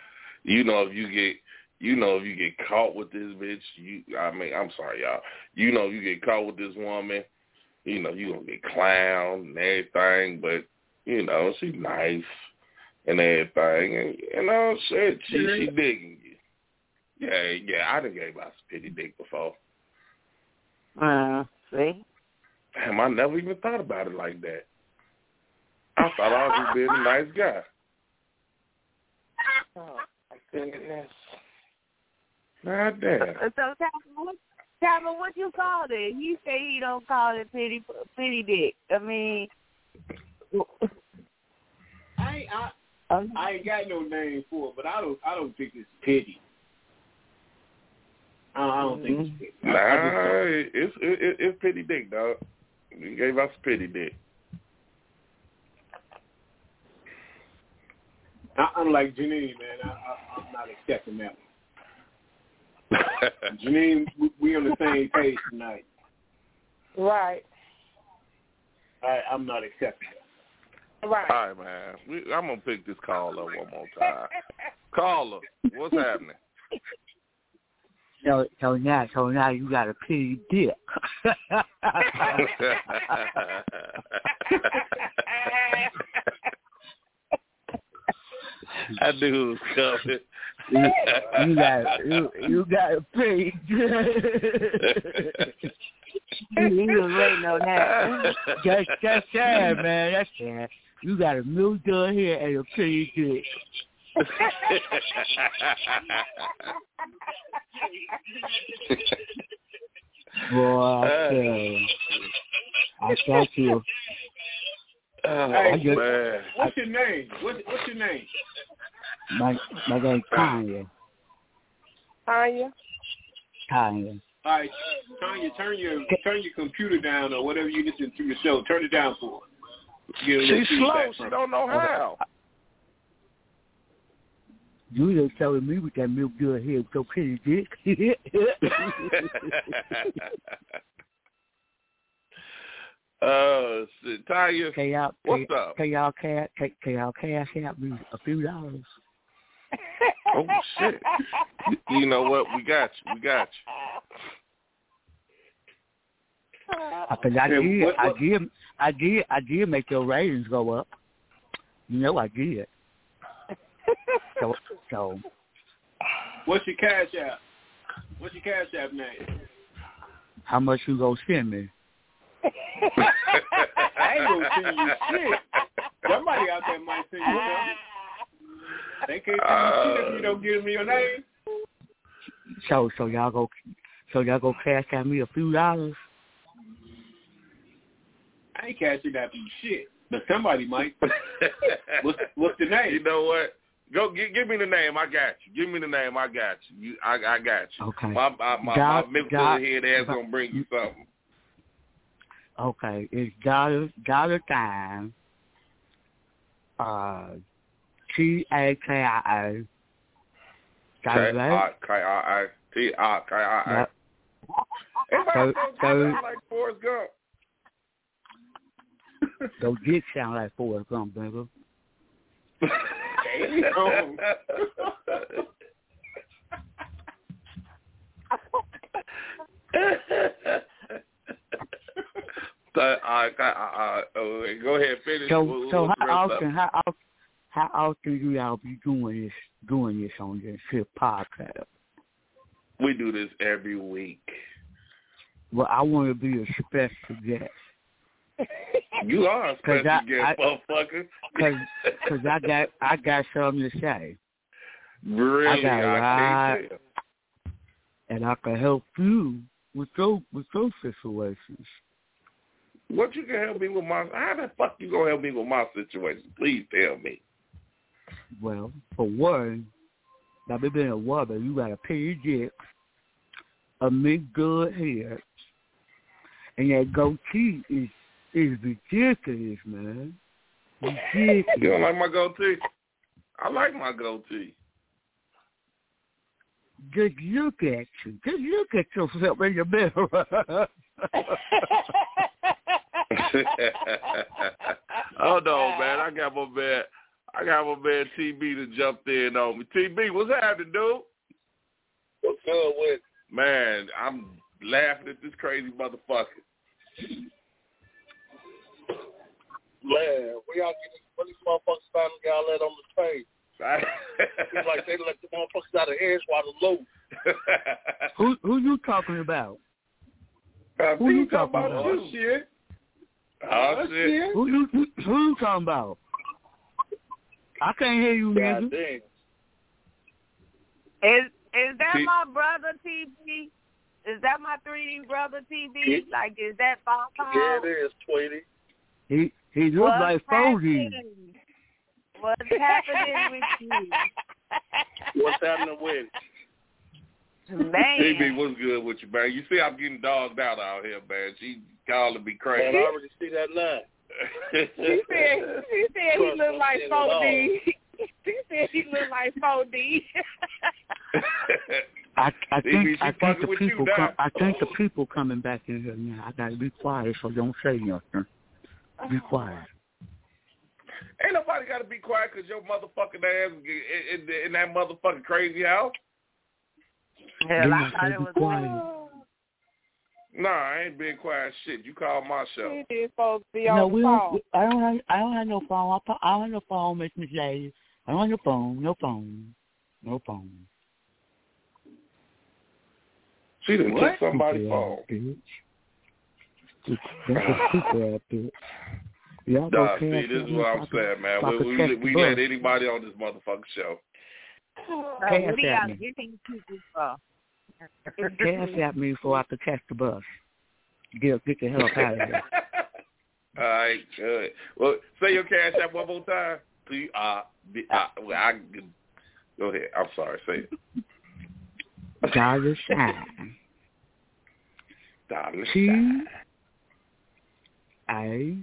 You know if you get, you know if you get caught with this bitch. You, I mean, I'm sorry, y'all. You know if you get caught with this woman. You know you gonna get clowned and everything, but you know she's nice and everything, and you know shit, she she digging you. Yeah, yeah, I done gave out some pity dick before. Uh, see? Damn, I never even thought about it like that. I thought I was just being a nice guy. Oh, my goodness. God damn. So, Tama, what, what you call it? He say he don't call it pity, pity dick. I mean, I, ain't- I I ain't got no name for it, but I don't I don't think it's pity. I don't, I don't think it's mm-hmm. pity. Nah, I, I it's it, it's pity dick, dog. You gave us pity dick. I, I'm like Janine, man. I, I, I'm not accepting that one. Janine, we, we on the same page tonight. Right. I, I'm not accepting that. Right. All right, man. We, I'm gonna pick this call up one more time. Caller, what's happening? So, so now, so now you got a pity dick. I knew it was coming. you, you got you, you got a pity dick. he was waiting on that. that's that's sad, man. That's sad. You got a milk done here and a pity dick. Boy, I tell you. I tell you. oh Hey, just- man. What's your name? What's, what's your name? My my name's Tanya. Tanya. Tanya. All right, Tanya, turn your turn your computer down or whatever you listen to your show. Turn it down for. her. Get She's slow. She don't know how. You just telling me with that milk done here with your pity dick. uh, Tanya, can y'all what's can, up? can y'all cash can, can y'all cash out me a few dollars? Oh shit! You know what? We got you. We got I cause I did, what- I did, I did, I did make your ratings go up. You know I did. So, so What's your cash app? What's your cash app name? how much you gonna send me? I ain't gonna send you shit. Somebody out there might send you something. They can't send you shit if you don't give me your name. So so y'all go so y'all go cash out me a few dollars. I ain't cashing that for shit, but somebody might. what's, what's the name? You know what? Go give, give me the name. I got you. Give me the name. I got you. you I, I got you. Okay. My my my, God- my mental God- head ass gonna bring you something. Okay, it's dollar dollar time. Uh, T A K I A. Got it right? I K I I T I K I I. Everybody So- so, like Forrest Gump. Those dicks sound like Forrest Gump, nigga. So, uh, I, oh, go ahead, finish. So so how often how often how often do y'all be doing this doing this on this shit podcast? We do this every week. Well, I want to be a special guest You are a special I- guest, I- motherfucker. because cause I got I got something to say really, I got I, can't tell. and I can help you with those with those situations. What you can help me with my? How the fuck you gonna help me with my situation? Please tell me. Well, for one, by me being a woman, you got to pay your dick, a big good hair, and that goatee is is ridiculous, man. Ridiculous. You don't like my goatee? I like my goatee. Just look at you. Just look at yourself in the mirror. oh no, man! I got my man. I got my man TB to jump in on me. TB, what's happening, dude? What's good with? Man, I'm laughing at this crazy motherfucker. Man, we all get what these motherfuckers finally got let on the train. It's like they let the motherfuckers out of edge while the low. who who you talking about? I Who you you talking talking about about? you, shit. Oh, shit. Who you who, who you talking about? I can't hear you, nigga. God damn. Is is that See- my brother TB? Is that my 3D brother TB? Yeah. Like, is that phone call? Yeah, it is, Tweety. He he looks What's like Foley. happening? What's happening with you? What's happening with? TB, Man, what's good with you, man? You see I'm getting dogged out out here, man. She calling me Man, crazy. I already see that line. she said he said he looked like 4D. He said he looked like 4D. I I think I think the people now. come, I think the people coming back in here now. I gotta be quiet so don't say nothing. Be quiet. Ain't nobody got to be quiet because your motherfucking ass in, in, in that motherfucking crazy house. hell, You I must thought be it was quiet. Nah, I ain't being quiet. Shit, you call my show. He did supposed to be No, on we the don't. phone. I don't. Have, I don't have no phone. I, I don't have no phone, Miss Miss Lady. I don't have no phone. No phone. No phone. She done What? took somebody's Stupid phone. ass bitch. That's a stupid ass bitch. Y'all Nah, go see, this is what I'm saying, man. so We can we, we let anybody on this motherfucking show. So Cash what at me. get these people for? Cash at me before I can catch the bus. Get get the hell out of here. All right, good. Well, say your cash app one more time. P uh, B, uh, well, I go ahead. I'm sorry. Say it. Dollar sign. Dollar T sign. A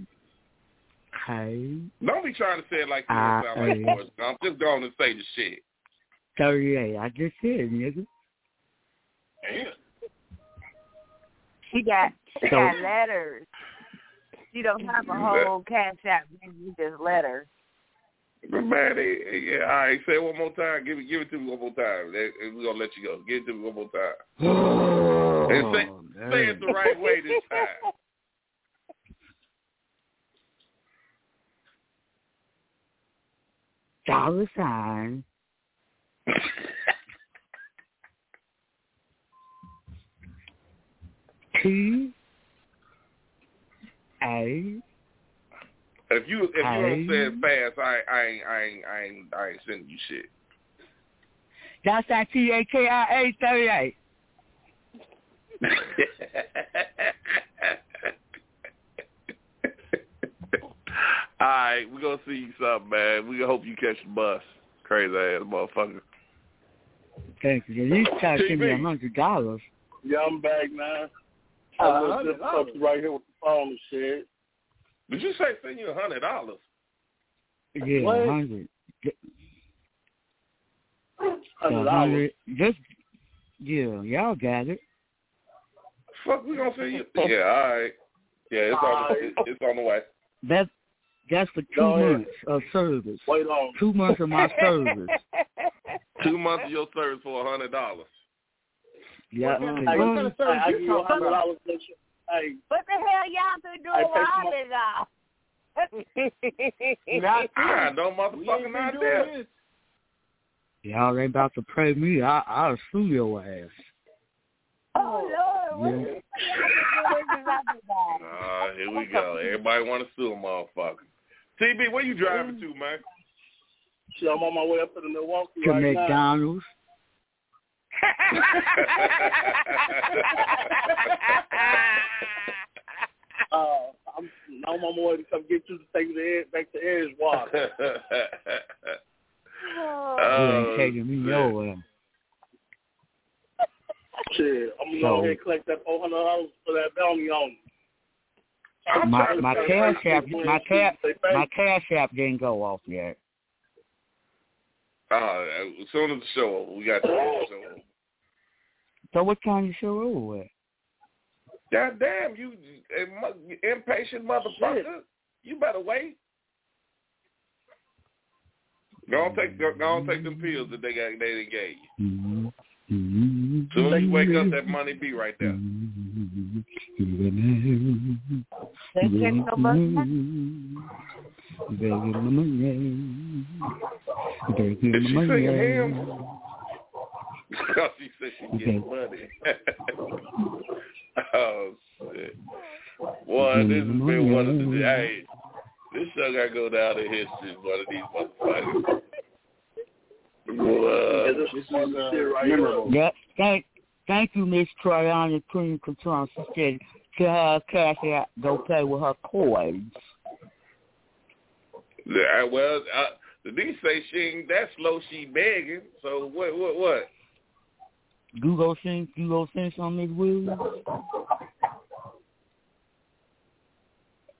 K Don't be trying to say it like you Uh, sound like Forrest Gump. Just going to say the shit. thirty eight. I just said, nigga. Damn. She got she So- got letters. She don't have a whole cash app. You just letters. But man, yeah, all right. Say it one more time. Give it, give it to me one more time. We're gonna let you go. Give it to me one more time. And say, Oh, say it the right way this time. Dollar sign. T A If you if you don't say it fast, I I ain't I ain't I ain't, I ain't sending you shit. That's that T A K I A thirty eight. All right, we're gonna see you something, man. We hope you catch the bus. Crazy ass motherfucker. Thank you. You least try to give me a TV. hundred dollars. Yeah, I'm back now. Uh, I'm just up right here with the phone and shit. Did you say send you a hundred dollars? Yeah, What? a hundred. Hundred A hundred. Just yeah, y'all got it. Fuck, we gonna send you. Yeah, all right. Yeah, it's on. The, it's on the way. That that's for two Go ahead. months of service. Wait on. Two months of my service. Two months of your service for a hundred dollars. Yeah. What Hey, kind of service I you give you a hundred about? dollars. Hey, What the hell y'all been doing pay while I've been gone? Not I had no motherfucking ain't been this. Y'all ain't about to pray me. I I'll sue your ass. Oh Lord, what Yeah. the y'all been doing since I've been gone? Ah, here we go. Everybody want to sue a motherfucker. TB, where you driving to, man? shit, I'm on my way up to the Milwaukee To right now. McDonald's. Uh, I'm, I'm on my way to come get you to take you back to Edgewater. You oh, ain't taking me shit. nowhere. Shit, I'm gonna So- go ahead and collect that four hundred dollars for that bounty on you. I'm My my cash app my Gwen. cash my cash app didn't go off yet. Uh, as soon as the show over, we got the show over. So what time you show over with? God damn, you you impatient motherfucker. You better wait. Go on, take go, go on, take them pills that they got they done gave you. Mm-hmm. Mm-hmm. Soon as you wake up, that money be right there. They check no bus Is she singing hymns? Because she said she getting money. oh shit. Boy, this has been one of the hey, this show gotta go down in history. One of these motherfuckers. Boy, this is uh, memorable. Yeah, thank thank you, Miss Triana Queen Catron. She said to her cash app go play with her coins. yeah, well, uh, the D say she ain't that slow. She begging. So what? What? What? You go sing you go sing some Miss Williams?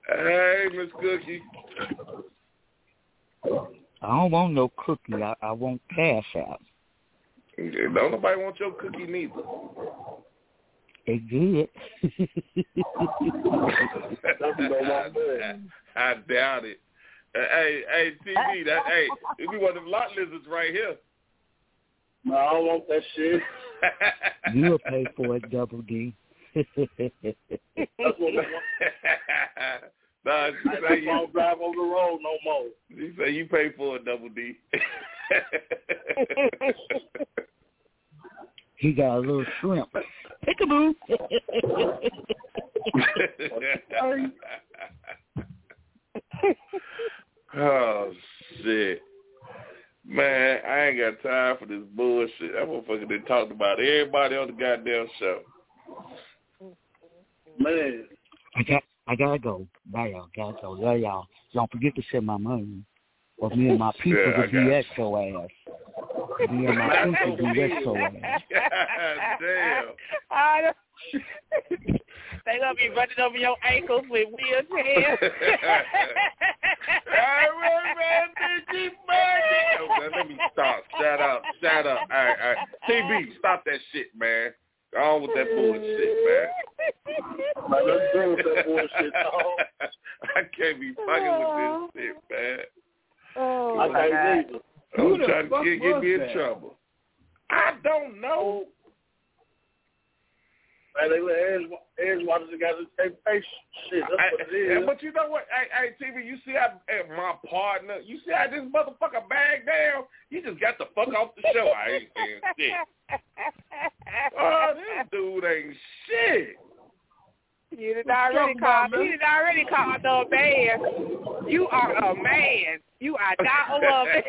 Hey, Miss Cookie. I don't want no cookie. I, I want cash app. Don't nobody want your cookie neither. They good. I, I doubt it. Uh, Hey, hey, TB, that hey, it be one of them lot lizards right here. No, I don't want that shit. You'll pay for it, Double D. That's what nah, she I say you, don't drive on the road no more. she say you pay for it, Double D. he got a little shrimp. Peekaboo. oh shit. Man, I ain't got time for this bullshit. That motherfucker been talked about everybody on the goddamn show. Man, I got I gotta go. Bye y'all, gotta go. Love y'all. Don't forget to send my money. Or me and my people Yeah, I will got be you. at your ass. Me and my people will be at your ass. God damn. I they gonna be running over your ankles with wheelchairs. Hey, wait, man, Nicky, man. Oh, man, let me stop. Shut up. Shut up. All right, all right. TB, stop that shit, man. Go on with that bullshit, man. man, let's go with that bullshit, dog. I can't be fucking with this shit, man. Oh I my can't God. either. Who I'm the trying to get, get me in that? trouble. I don't know. Man, they let Edge, Edgewater just got to take patience. Shit, that's I- what it is. but you know what? Hey, hey, TB, you see how my partner, you see how this motherfucker bagged down? You just got the fuck off the show. I ain't saying shit. Oh, this dude ain't shit. You did already called. You did already called a man. You are a man. You are not a woman.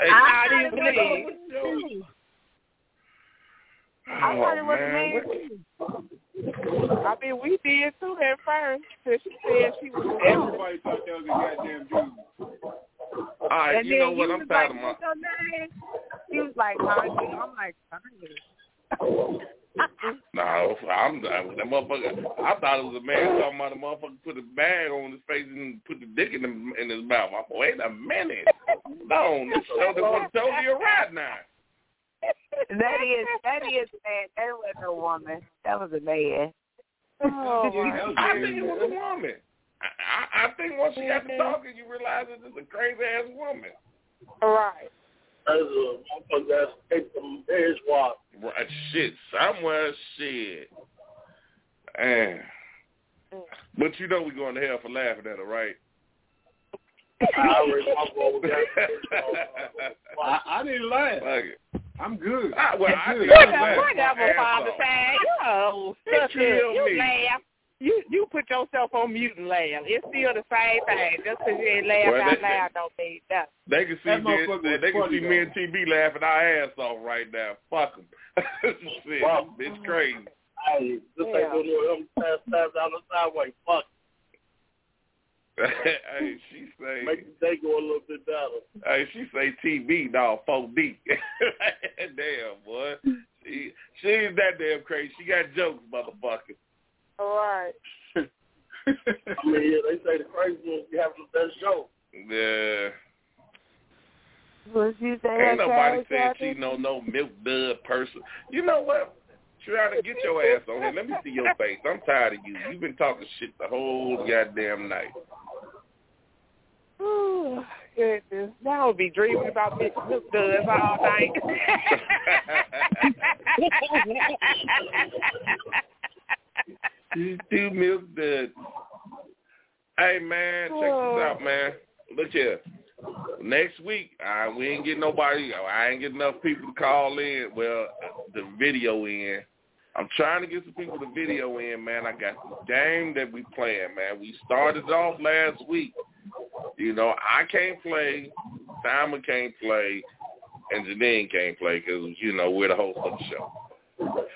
I didn't believe. I thought it oh, was Oh, a man. man. I mean, we did too at first. Till she said she was. Everybody thought that was a goddamn dude. All right, And you know what? I'm was tired like, of my. what's your name? He was like, Kanye. I'm like, Kanye. No, I'm that motherfucker. I thought it was a man talking about a motherfucker put a bag on his face and put the dick in, the, in his mouth. I'm wait a minute. No, this show that was totally a rat now. That is, that is man. That wasn't a woman. That was a man. Oh, my I think it was a woman. I, I, I think once she got to talking, you realize that it's a crazy ass woman. Right. That's a motherfucker that's escaped from Edgewater. Right, shit, somewhere, shit. Man. But you know we're going to hell for laughing at her, right? I already my boy with I, I didn't laugh. Fuck it. I'm good. Ah, I, well, I I'm think good. I Whatever, laughed my whatever, ass Father off. Time. Oh, It sucker. killed You me. laugh. You you put yourself on mute and laugh. It's still the same thing. Just because you ain't laugh Well, out that- loud don't mean nothing. They can see That me. motherfucker They, they can funny, see me and TB laughing our ass off right now. Fuck them. Shit, Wow. it's crazy. Hey, this ain't Yeah. gonna do him pass pass down the sideway. Fuck. hey, she say. Make the day go a little bit better. Hey, she say TB dog four D. damn boy, she she ain't that damn crazy. She got jokes, motherfucker. All right. I mean, yeah, they say the crazy ones be having the best show. Yeah, What you say? ain't nobody saying she no no milk dud person. You know what? Try to get your ass on here. Let me see your face. I'm tired of you. You've been talking shit the whole goddamn night. Ooh, goodness. Now I'll be dreaming about Miss Milk Duds all night. Two two milk duds. Hey man, check this out, man. Look here. Next week, I we ain't getting nobody. I ain't getting enough people to call in. Well, the video in. I'm trying to get some people to video in, man. I got this game that we playing, man. We started off last week. You know, I can't play, Simon can't play, and Janine can't play because you know we're the host of the show.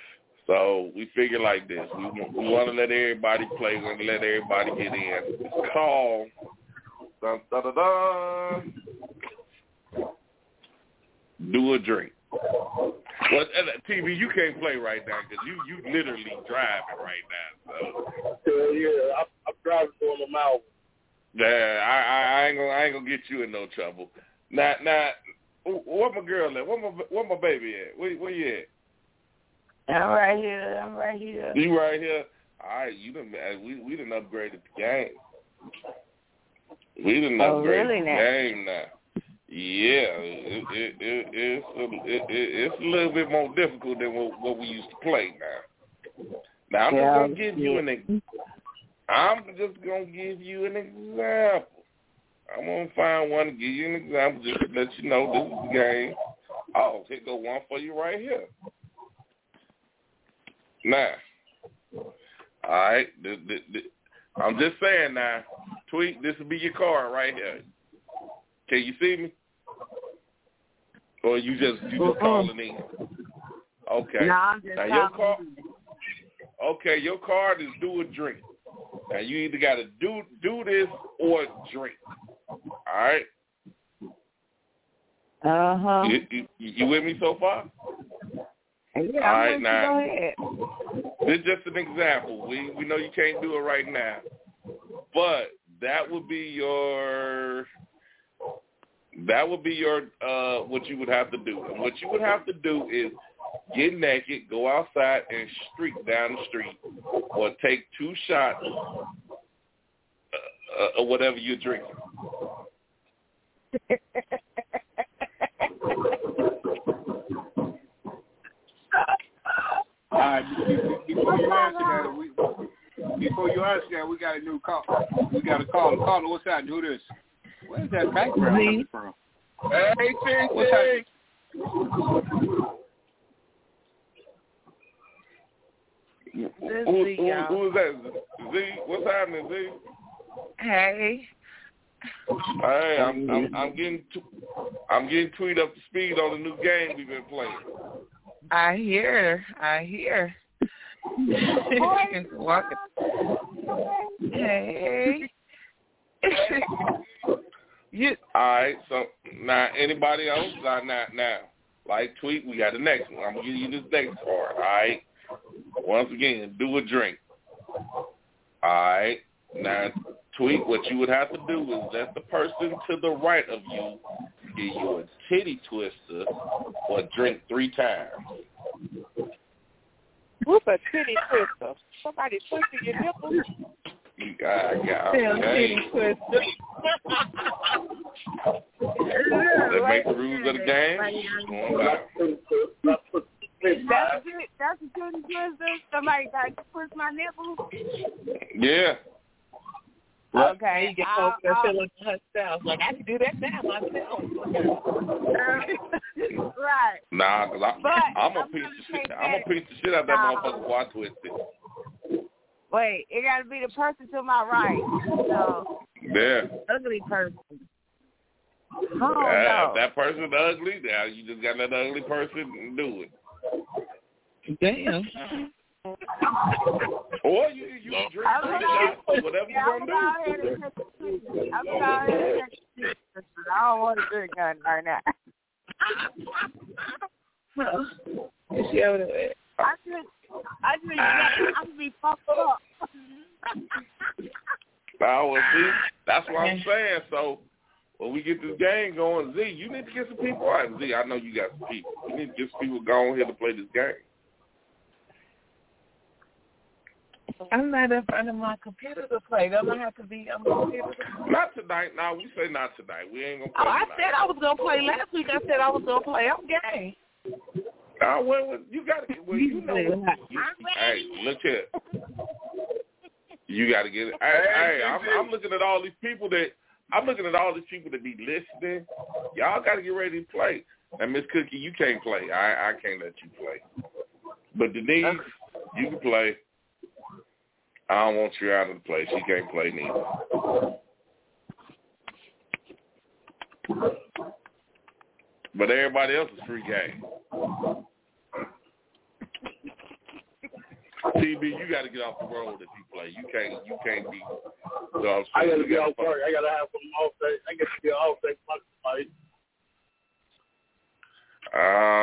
So we figure like this: we we want to let everybody play. We want to let everybody get in. It's called dun, dun, dun, dun, do a drink. Well, uh, TB, you can't play right now because you you literally driving right now. So Yeah, yeah. I'm, I'm driving doing them out. yeah, I, I I ain't gonna I ain't gonna get you in no trouble. Now now, what my girl at? What my what my baby at? Where where you at? I'm right here. I'm right here. You right here. All right, you done uh, we we done upgraded the game. We done Oh, upgraded really the now? game now. Yeah, it, it, it, it's a, it, it, it's a little bit more difficult than what, what we used to play now. Now I'm Yeah, just gonna give you an I'm just gonna give you an example. I'm gonna find one to give you an example just to let you know this is the game. Oh, here go one for you right here. Now, all right, I'm just saying now, tweet. This will be your card right here. Can you see me? Or you just you just calling in? Okay. No, I'm just Now your card. Okay, your card is do a drink. Now you either got to do do this or drink. All right. Uh huh. You, you, you with me so far? Yeah, All right, now. This is just an example. We we know you can't do it right now, but that would be your that would be your uh what you would have to do. And what you would have to do is get naked, go outside and streak down the street, or take two shots uh, uh, of whatever you're drinking. All right, be- be- before you answer that, we, before you answer that, we got a new call. We got a call. Caller, what's that? Who this? Where's that background coming from? Hey, What's that? Who, who, Z, who, y'all. who is that? Z? What's happening, Z? Hey. Hey, I'm I'm, I'm getting t- I'm getting tweet up to speed on the new game we've been playing. I hear. I hear. Walking. Hey. you. All right, so now anybody else? Not now, now. Like tweet, we got the next one. I'm gonna give you this next part. All right. Once again, do a drink. All right. Now tweet. What you would have to do is let the person to the right of you give you a titty twister or drink three times. What's a titty twister? Somebody twisting your nipples? You got, got Damn okay. titty twister. That make the rules of the game. Going down. That's it. That's a titty twister. Somebody got to push my nipples. Yeah. Okay. You get I'll- folks that I'll- feeling herself. Like, I can do that now myself. right. Nah, cause I, But I'm a I'm piece gonna of shit. take I'm a that- piece of shit out that Nah. motherfucker before I twist it. Wait, it got to be the person to my right. So, Yeah. ugly person. Oh, Yeah, no. If that person ugly, now you just got that ugly person do it. Damn. Or you you can drink I'm three gonna- shots or whatever you Yeah, I'm gonna gonna go ahead do. and take. I'm gonna go ahead take a. I don't want to drink nothing right now. She over there. I just, I just, I'm be fucked up. Now, well, see, that's what I'm saying. So when we get this game going, Z, you need to get some people. All right, Z, I know you got some people. You need to get some people going here to play this game. I'm not in front of my computer to play. Don't I have to be on the computer? To? Not tonight. No, we say not tonight. We ain't gonna oh, Play Oh, I tonight. said I was gonna play last week. I said I was gonna play. I'm game. Nah, well, well, you got to. Well, you know. What, you, hey, look here. You got to get it. Hey, hey, I'm, I'm looking at all these people that I'm looking at all these people that be listening. Y'all got to get ready to play. And Miss Cookie, you can't play. I I can't let you play. But Denise, you can play. I don't want you out of the place. You can't play neither. But everybody else is free game. TB, you got to get off the road if you play. You can't. You can't be. You know what I'm I You be gotta off work. I gotta have some off day. I gotta be off day. Fight.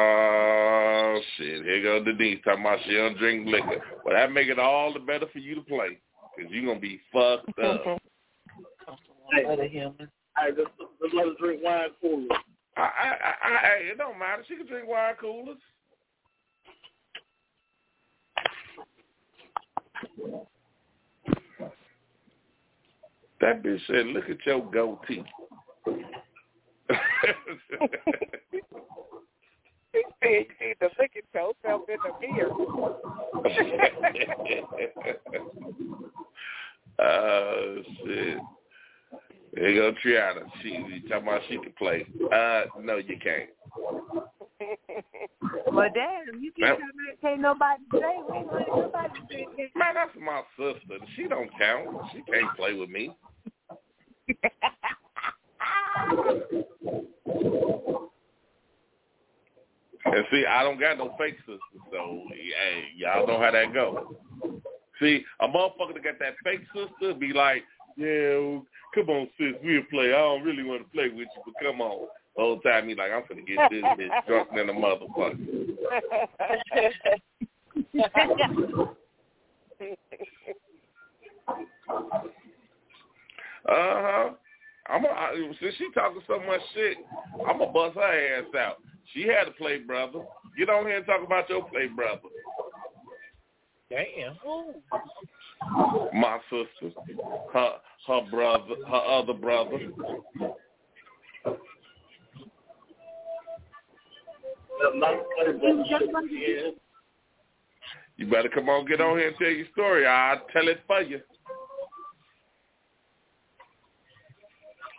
Oh shit! Here go Denise talking about she don't drink liquor. Well, that make it all the better for you to play because you're gonna be fucked up. Other human. Hey, just, just let us drink wine coolers. I, I, I, I, it don't matter. She can drink wine coolers. That bitch said, "Look at your goatee." He said you need to look at yourself in the mirror. oh shit! Here you go Triana. She you talking about she can play. Uh, no, you can't. But damn, you can't come back, can't nobody ain't letting nobody. Man, that's my sister. She don't count. She can't play with me. And see, I don't got no fake sister, so hey, y'all know how that go. See, a motherfucker that got that fake sister be like, yeah, well, come on, sis, we'll play. I don't really want to play with you, but come on. The whole time he like, I'm gonna get this bitch drunk than a motherfucker. Uh huh. I'm a, I, since she talking so much shit, I'm gonna bust her ass out. She had a play brother. Get on here and talk about your play brother. Damn. My sister, her her brother, her other brother. You better come on, get on here and tell your story. I'll tell it for you.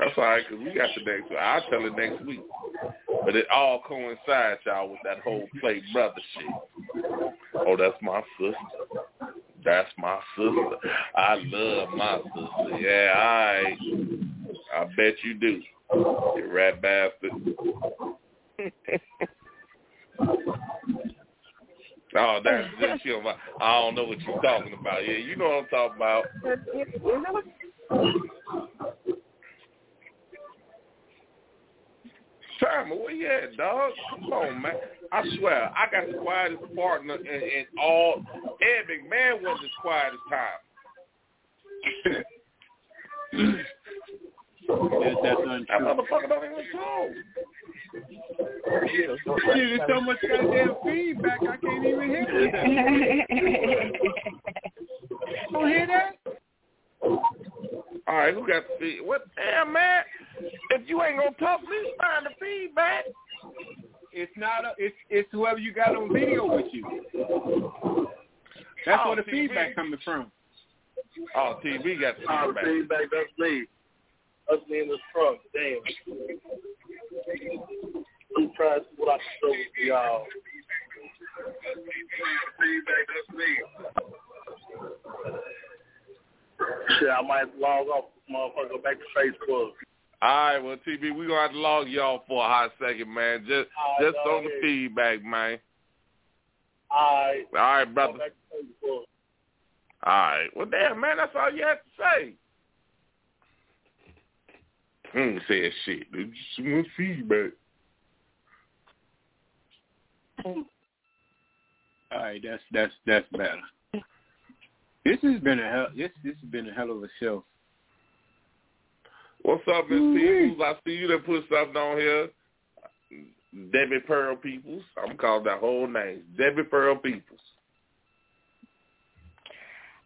That's all right, 'cause we got the next week. I'll tell it next week. But it all coincides, y'all, with that whole play brother shit. Oh, that's my sister. That's my sister. I love my sister. Yeah, right. I bet you do. You rat bastard. Oh, that's just you. I don't know what you're talking about. Yeah, you know what I'm talking about. Sherman, where you at, dog? Come on, man. I swear, I got the quietest partner in, in all. Ed McMahon was the quietest time. That, that's untrue. That motherfucker don't even talk. Shit, there's so much goddamn feedback, I can't even hear it. Don't hear that? All right, who got the feed? What damn man? If you ain't gonna talk, please find the feedback. It's not. A, it's it's whoever you got on video with you. That's Oh, where the TB. feedback coming from. Oh, TB got the Oh, feedback. feedback, that's me. That's me in this truck. Damn. I'm trying to see what I can show with y'all. Feedback, that's me. Shit, I might log off this motherfucker, go back to Facebook. All right, well, TB, we're gonna have to log y'all for a hot second, man. Just All right, just go on the ahead. feedback, man. Alright. All right, brother. back to Facebook. All right. Well, damn, man, that's all you had to say. Hmm, said shit. dude. Just want feedback. All right, that's that's that's better. This has been a hell. This this has been a hell of a show. What's up, Miss Ooh-wee. Peoples? I see you that put something on here. Debbie Pearl Peoples. I'm calling that whole name. Debbie Pearl Peoples.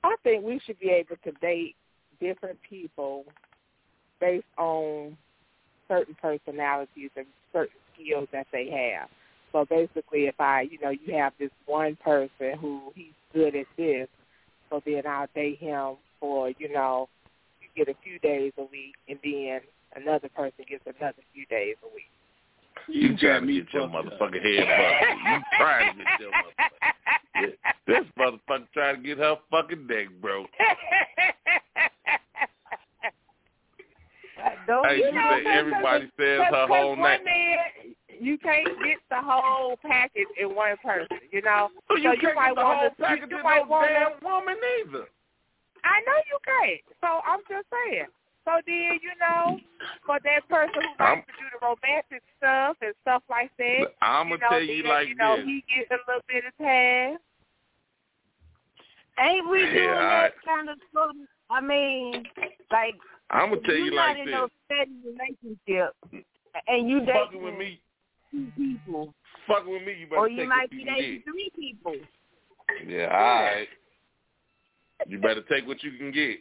I think we should be able to date different people based on certain personalities and certain skills that they have. So basically, if I, you know, you have this one person who he's good at this, so then I'll date him for, you know, you get a few days a week, and then another person gets another few days a week. You got trying to get your fucked up. motherfucking head busted. You trying to get your motherfucking This motherfucker trying to get her fucking neck broke. Don't Hey, you she know, said everybody says her Because whole one name. man, you can't get the whole package in one person. You know, So you so you can't might get the want whole to. package You, in might no want damn woman either. I know you can't. So I'm just saying. So then, you know, for that person who I'm- likes to do the romantic stuff and stuff like that, I'm you gonna know, tell you then, like you know, this. he gets a little bit of time. Ain't we Yeah, doing all that kind of stuff? I mean, like I'm gonna tell you you not like in this. no steady relationship, and you Fucking dating with me, two people, fucking with me, you better or you might be dating three people. Yeah, all right. You better take what you can get.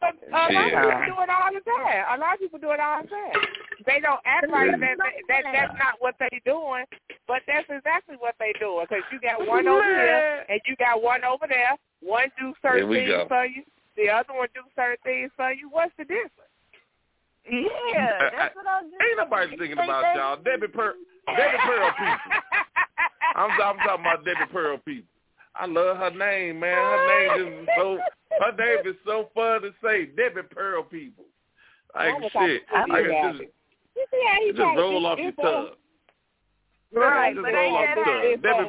But uh, a lot Yeah. of people do it all the time. A lot of people do it all the time. They don't act like that, that, that that's not what they doing, but that's exactly what they doing. Because you got one over here and you got one over there. One do There certain things for you. The other one do certain things for you. What's the difference? Yeah, uh, that's what I'm just Ain't nobody thinking about they- y'all. Debbie Per Debbie Pearl people. I'm I'm talking about Debbie Pearl people. I love her name, man. Her name is so her name is so fun to say. Debbie Pearl people. Like Mama shit. talking I can just. You see how he just trying roll off your this tub. Right, just but roll ain't off that the how it's Debbie-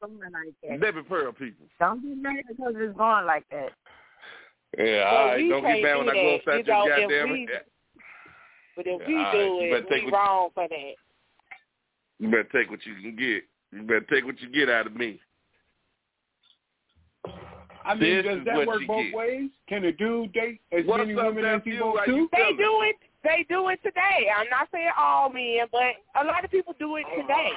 going like that. Debbie Pearl people. Don't be mad because it's going like that. Yeah, Well, all right. Don't get mad when I go that. upside You know, your goddamn we- But if we all right. do You it, we what- wrong for that. You better take what you can get. You better take what you get out of me. I mean, This does that work both get. ways? Can a dude date as What's many women as he nephew? wants to? They do it. They do it today. I'm not saying all men, but a lot of people do it today.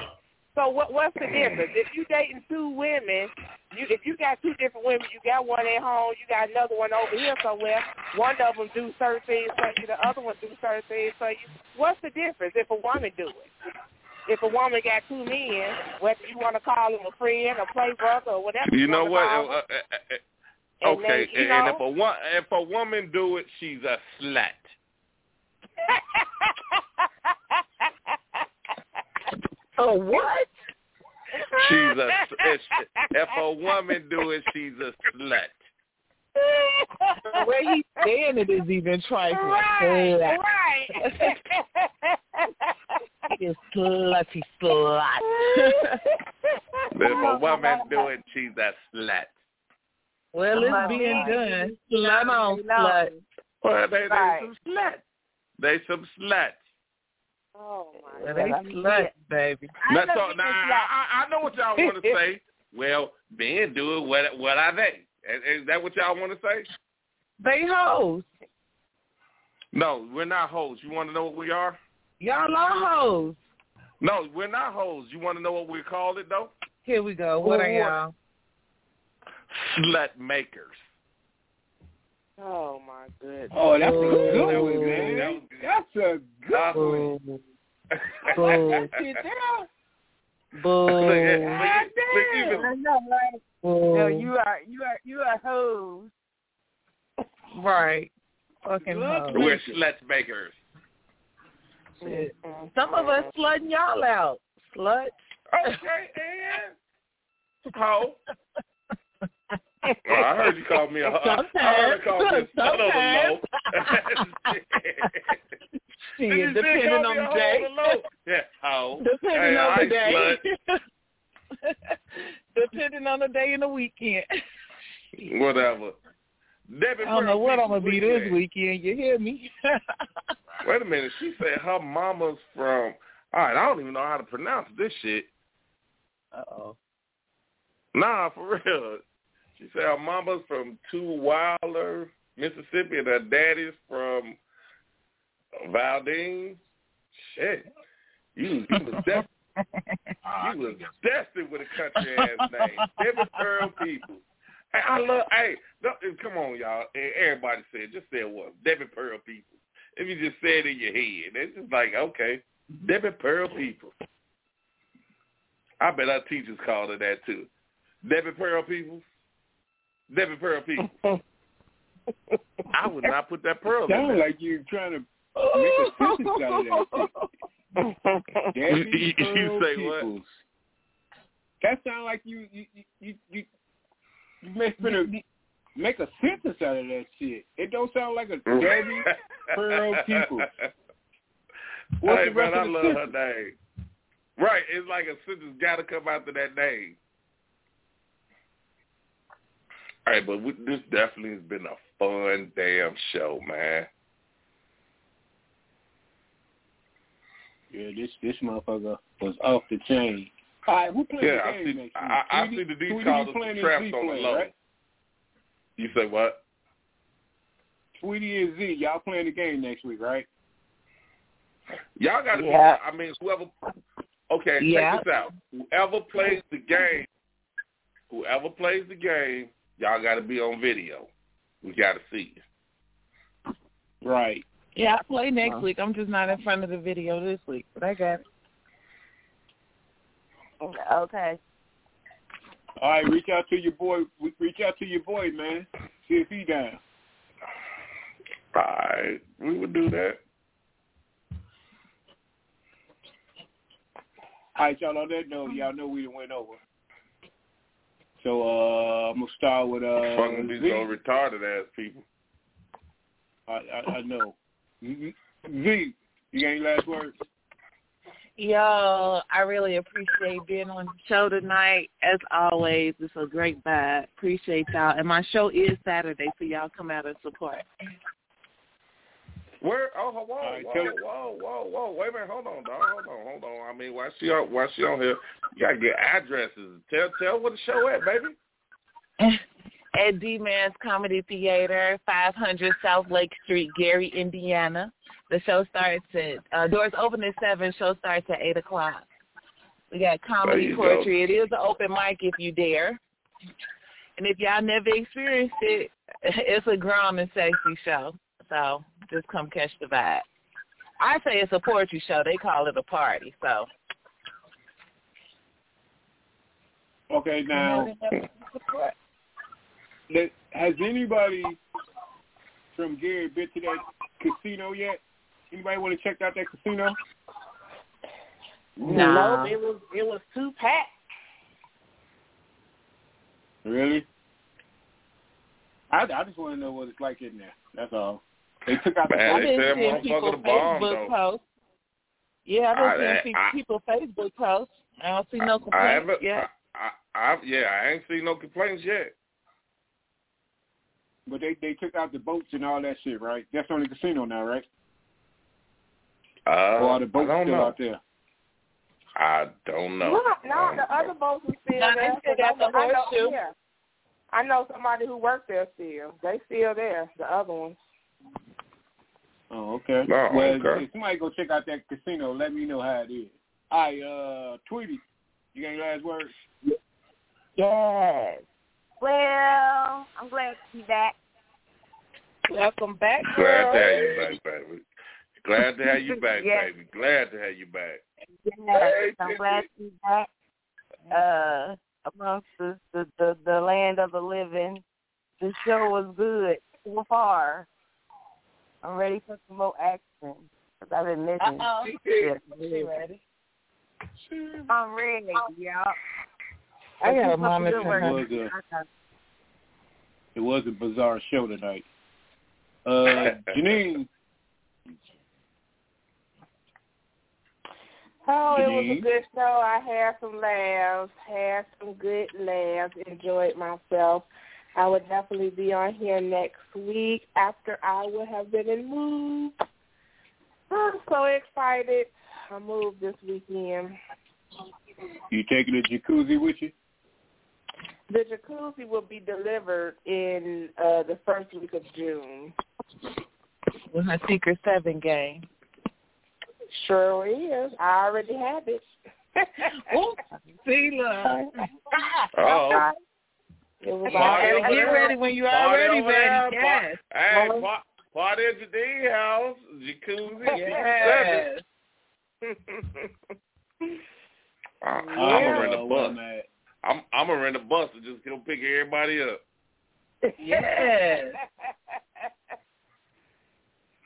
So what what's the difference? If you dating two women, you if you got two different women, you got one at home, you got another one over here somewhere. One of them do certain things for you, the other one do certain things for you. What's the difference if a woman do it? If a woman got two men, whether you want to call them a friend, a play brother, or whatever You you know what? Uh, them, uh, uh, uh, and okay, they, you and if a wo- if a woman do it, she's a slut. oh what? She's a if, if a woman do it, she's a slut. the way he's saying it is even trifling. Right, right. you slutty slut. if a woman do it, she's a slut. Well, it's being done. Slut on slut. Well, they, they Right. some sluts. They some sluts. Oh my Well, God. they slut, baby. I That's know all. Now, I. I, I know what y'all want to say. Well, men do it. What what are they? Is, is that what y'all want to say? They hoes. No, we're not hoes. You want to know what we are? Y'all are hoes. No, we're not hoes. You want to know what we call it though? Here we go. What are y'all? Slut makers. Oh my goodness. Oh, that's a Oh. good one, man. That's a good one. Boo. Boo. Sit down. Boo. Look at- look at- look even- I know, right? Boo. No, you are you are you are hoes. Right. Fucking hoes. We're slut makers. Shit. Mm-hmm. Some of us slutting y'all out. Slut. Okay, and ho. Well, I heard you call me a hoe. I heard you call me a son of a low. Did you depending on the day. Yeah, hoe. Depending Hey, on the day. Depending on the day and the weekend. Whatever. Debbie I don't know what I'm gonna be this weekend. You hear me? Wait a minute. She said her mama's from. All right, I don't even know how to pronounce this shit. Uh-oh. Nah, for real. She said her mama's from Tutwiler, Mississippi, and her daddy's from Valdine. Shit, you you was def- you was destined with a country ass name. Debbie Pearl people. Hey, I love. Hey, no, come on, y'all. Everybody say it. Just say it once. Debbie Pearl people. If you just say it in your head, it's just like okay, Debbie Pearl people. I bet our teachers called her that too. Debbie Pearl people. Debbie Pearl people. I would not put that pearl in Sound there. like you're trying to make a sentence out of that. You- you- Debbie you Pearl say what? That sound like you you you you you, make finna make a sentence out of that shit. It don't sound like a Debbie Pearl Peoples. What's hey, the rest man, of the love her name. Right, it's like a sentence got to come after that name. All right, but we, this definitely has been a fun damn show, man. Yeah, this this motherfucker was off the chain. All right, who playing Yeah, the game see. next week? I, I Tweety? see the D Tweety, call playing the in traps Z on the play, low. right? You say what? Tweety and Z, y'all playing the game next week, right? Y'all got to Yeah. be. I mean, whoever. Okay, Yeah. check this out. Whoever plays the game, whoever plays the game, y'all got to be on video. We got to see you. Right. Yeah, I play next Huh? week. I'm just not in front of the video this week, but I got it. Okay. All right, reach out to your boy. Reach out to your boy, man. See if he down. All right, we would do that. All right, y'all. On that note, y'all know we done went over. So uh, I'm gonna start with uh. Fucking these Z. old retarded ass people. I, I, I know. Z, Z, you got any last words? Yo, I really appreciate being on the show tonight. As always, it's a great vibe. Appreciate y'all. And my show is Saturday, so y'all come out and support. Where? Oh, whoa, right, whoa, whoa, whoa, whoa! Wait a minute, hold on, dog. Hold on, hold on. I mean, why she on? Why she on here? You gotta get addresses. Tell, tell where the show at, baby. At D-Man's Comedy Theater, 500 South Lake Street, Gary, Indiana. The show starts at, uh, doors open at 7, show starts at 8 o'clock. We got comedy, you go. poetry. It is an open mic if you dare. And if y'all never experienced it, it's a grown and sexy show. So just come catch the vibe. I say it's a poetry show. They call it a party. So Okay, now has anybody from Gary been to that casino yet? Anybody want to check out that casino? Nah. No, it was it was two packed. Really? I I, I just want to know what it's like in there. That's all. They took out the Man, I've they been said seeing people motherfucker the bomb, Facebook though. posts. Yeah, I've been I- seeing I- pe- I- people Facebook posts. I don't see no I complaints haven't. yet. I, I, I, yeah, I ain't seen no complaints yet. But they they took out the boats and all that shit, right? That's on the casino now, right? Uh, or are the boats still know. out there? I don't know. No, no, don't the other boats are still No, they there. still got the I know, yeah. I know somebody who worked there still. They still there, the other ones. Oh, okay. Oh, well, okay. if somebody go check out that casino, let me know how it is. All right, uh, Tweety, you got any last words? Yes. Well, I'm glad to be back. Welcome back, Glad to have you back, baby. Glad to have you back, Yes. baby. Glad to have you back. Yes, I'm glad to be back. Uh, amongst the, the the the land of the living. The show was good so far. I'm ready for some more action because I've been missing. Uh-oh. Yes, She ready? I'm ready, y'all. I got a Keep moment to work. It was a it was a bizarre show tonight. Uh, Janine, Oh, it was a good show. I had some laughs, had some good laughs, enjoyed myself. I would definitely be on here next week after I would have been in move. I'm so excited. I moved this weekend. you taking a jacuzzi with you? The jacuzzi will be delivered in uh the first week of June. With her Secret Seven game. Sure is. I already have it. Ooh, see, look. Oh, It was Party already over Get ready when you're already over ready. Yes. hey, pa- party at the D house, jacuzzi, Yes. I, I'm gonna rent a Uh, bus. man, I'm I'm gonna rent a bus and just go pick everybody up. Yes.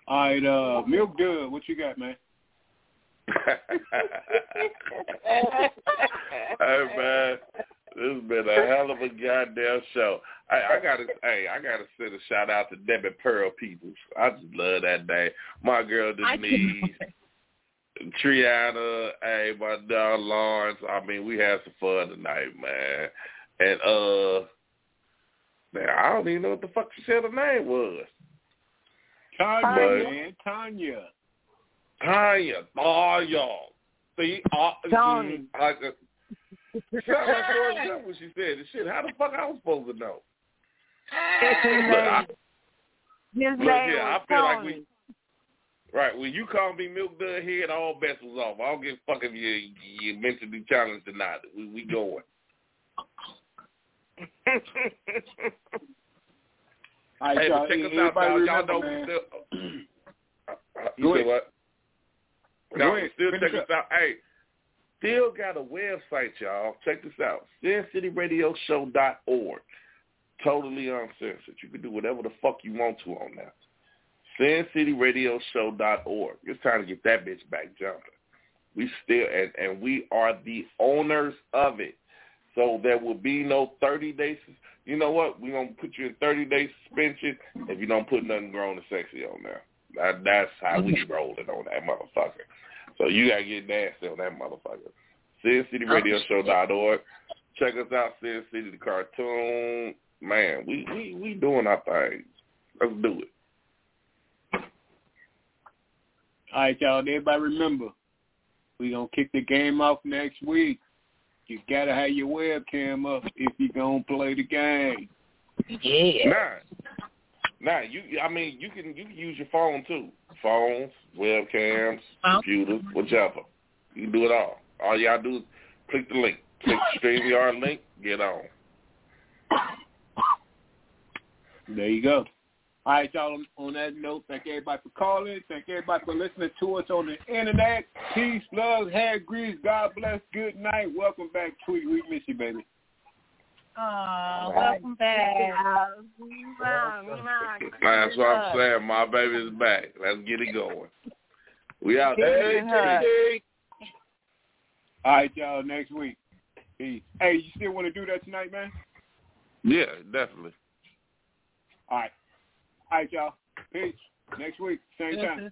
All right, uh, Milk Dud, what you got, man? hey man, this has been a hell of a goddamn show. I, I gotta, hey, I gotta send a shout out to Debbie Pearl Peoples. I just love that day. My girl I Denise, Triana, hey, my dog Lawrence. I mean, we had some fun tonight, man. And uh, man, I don't even know what the fuck she said her name was. Tanya, Tanya. man, Tanya. Tanya, oh y'all. See, uh, Tony. I, uh, that's what she said. Shit, how the fuck I was supposed to know? Look, I, His look name here, I was feel like we right when you call me Milk Dud Head, all bets was off. I don't give a fuck if you you mentally challenged or not. We we going. All right, Hey, y'all, but check us out, y'all. Y'all know man. we still. Uh, Go you say ahead. what? Go No, ahead. still Finish check up. us out. Hey, still got a website, y'all. Check this out. SinCityRadioShow.org. Totally uncensored. You can do whatever the fuck you want to on that. SinCityRadioShow.org. It's time to get that bitch back jumping. We still and, and we are the owners of it. So there will be no thirty days. You know what? We're gonna put you in thirty day suspension if you don't put nothing grown and sexy on there. That, that's how we rolling on that motherfucker. So you gotta get nasty on that motherfucker. SinCityRadioShow.org. Check us out, Sin City the cartoon. Man, we we we doing our thing. Let's do it. All right, y'all. Everybody remember, we gonna kick the game off next week. You gotta have your webcam up if you gonna play the game. Yeah. Nah, nah. You, I mean, you can you can use your phone too. Phones, webcams, Oh. computers, whichever. You can do it all. All y'all do is click the link. Click the StreamYard link. Get on. There you go. All right, y'all. On, on that note, thank everybody for calling. Thank everybody for listening to us on the internet. Peace, love, hair grease. God bless. Good night. Welcome back, Tweet. We miss you, baby. Oh, welcome back. That's what I'm saying. My baby is back. Let's get it going. We out Peace there. and hugs. All right, y'all. Next week. Peace. Hey, you still want to do that tonight, man? Yeah, definitely. All right. All right, y'all. Peace. Next week, same time.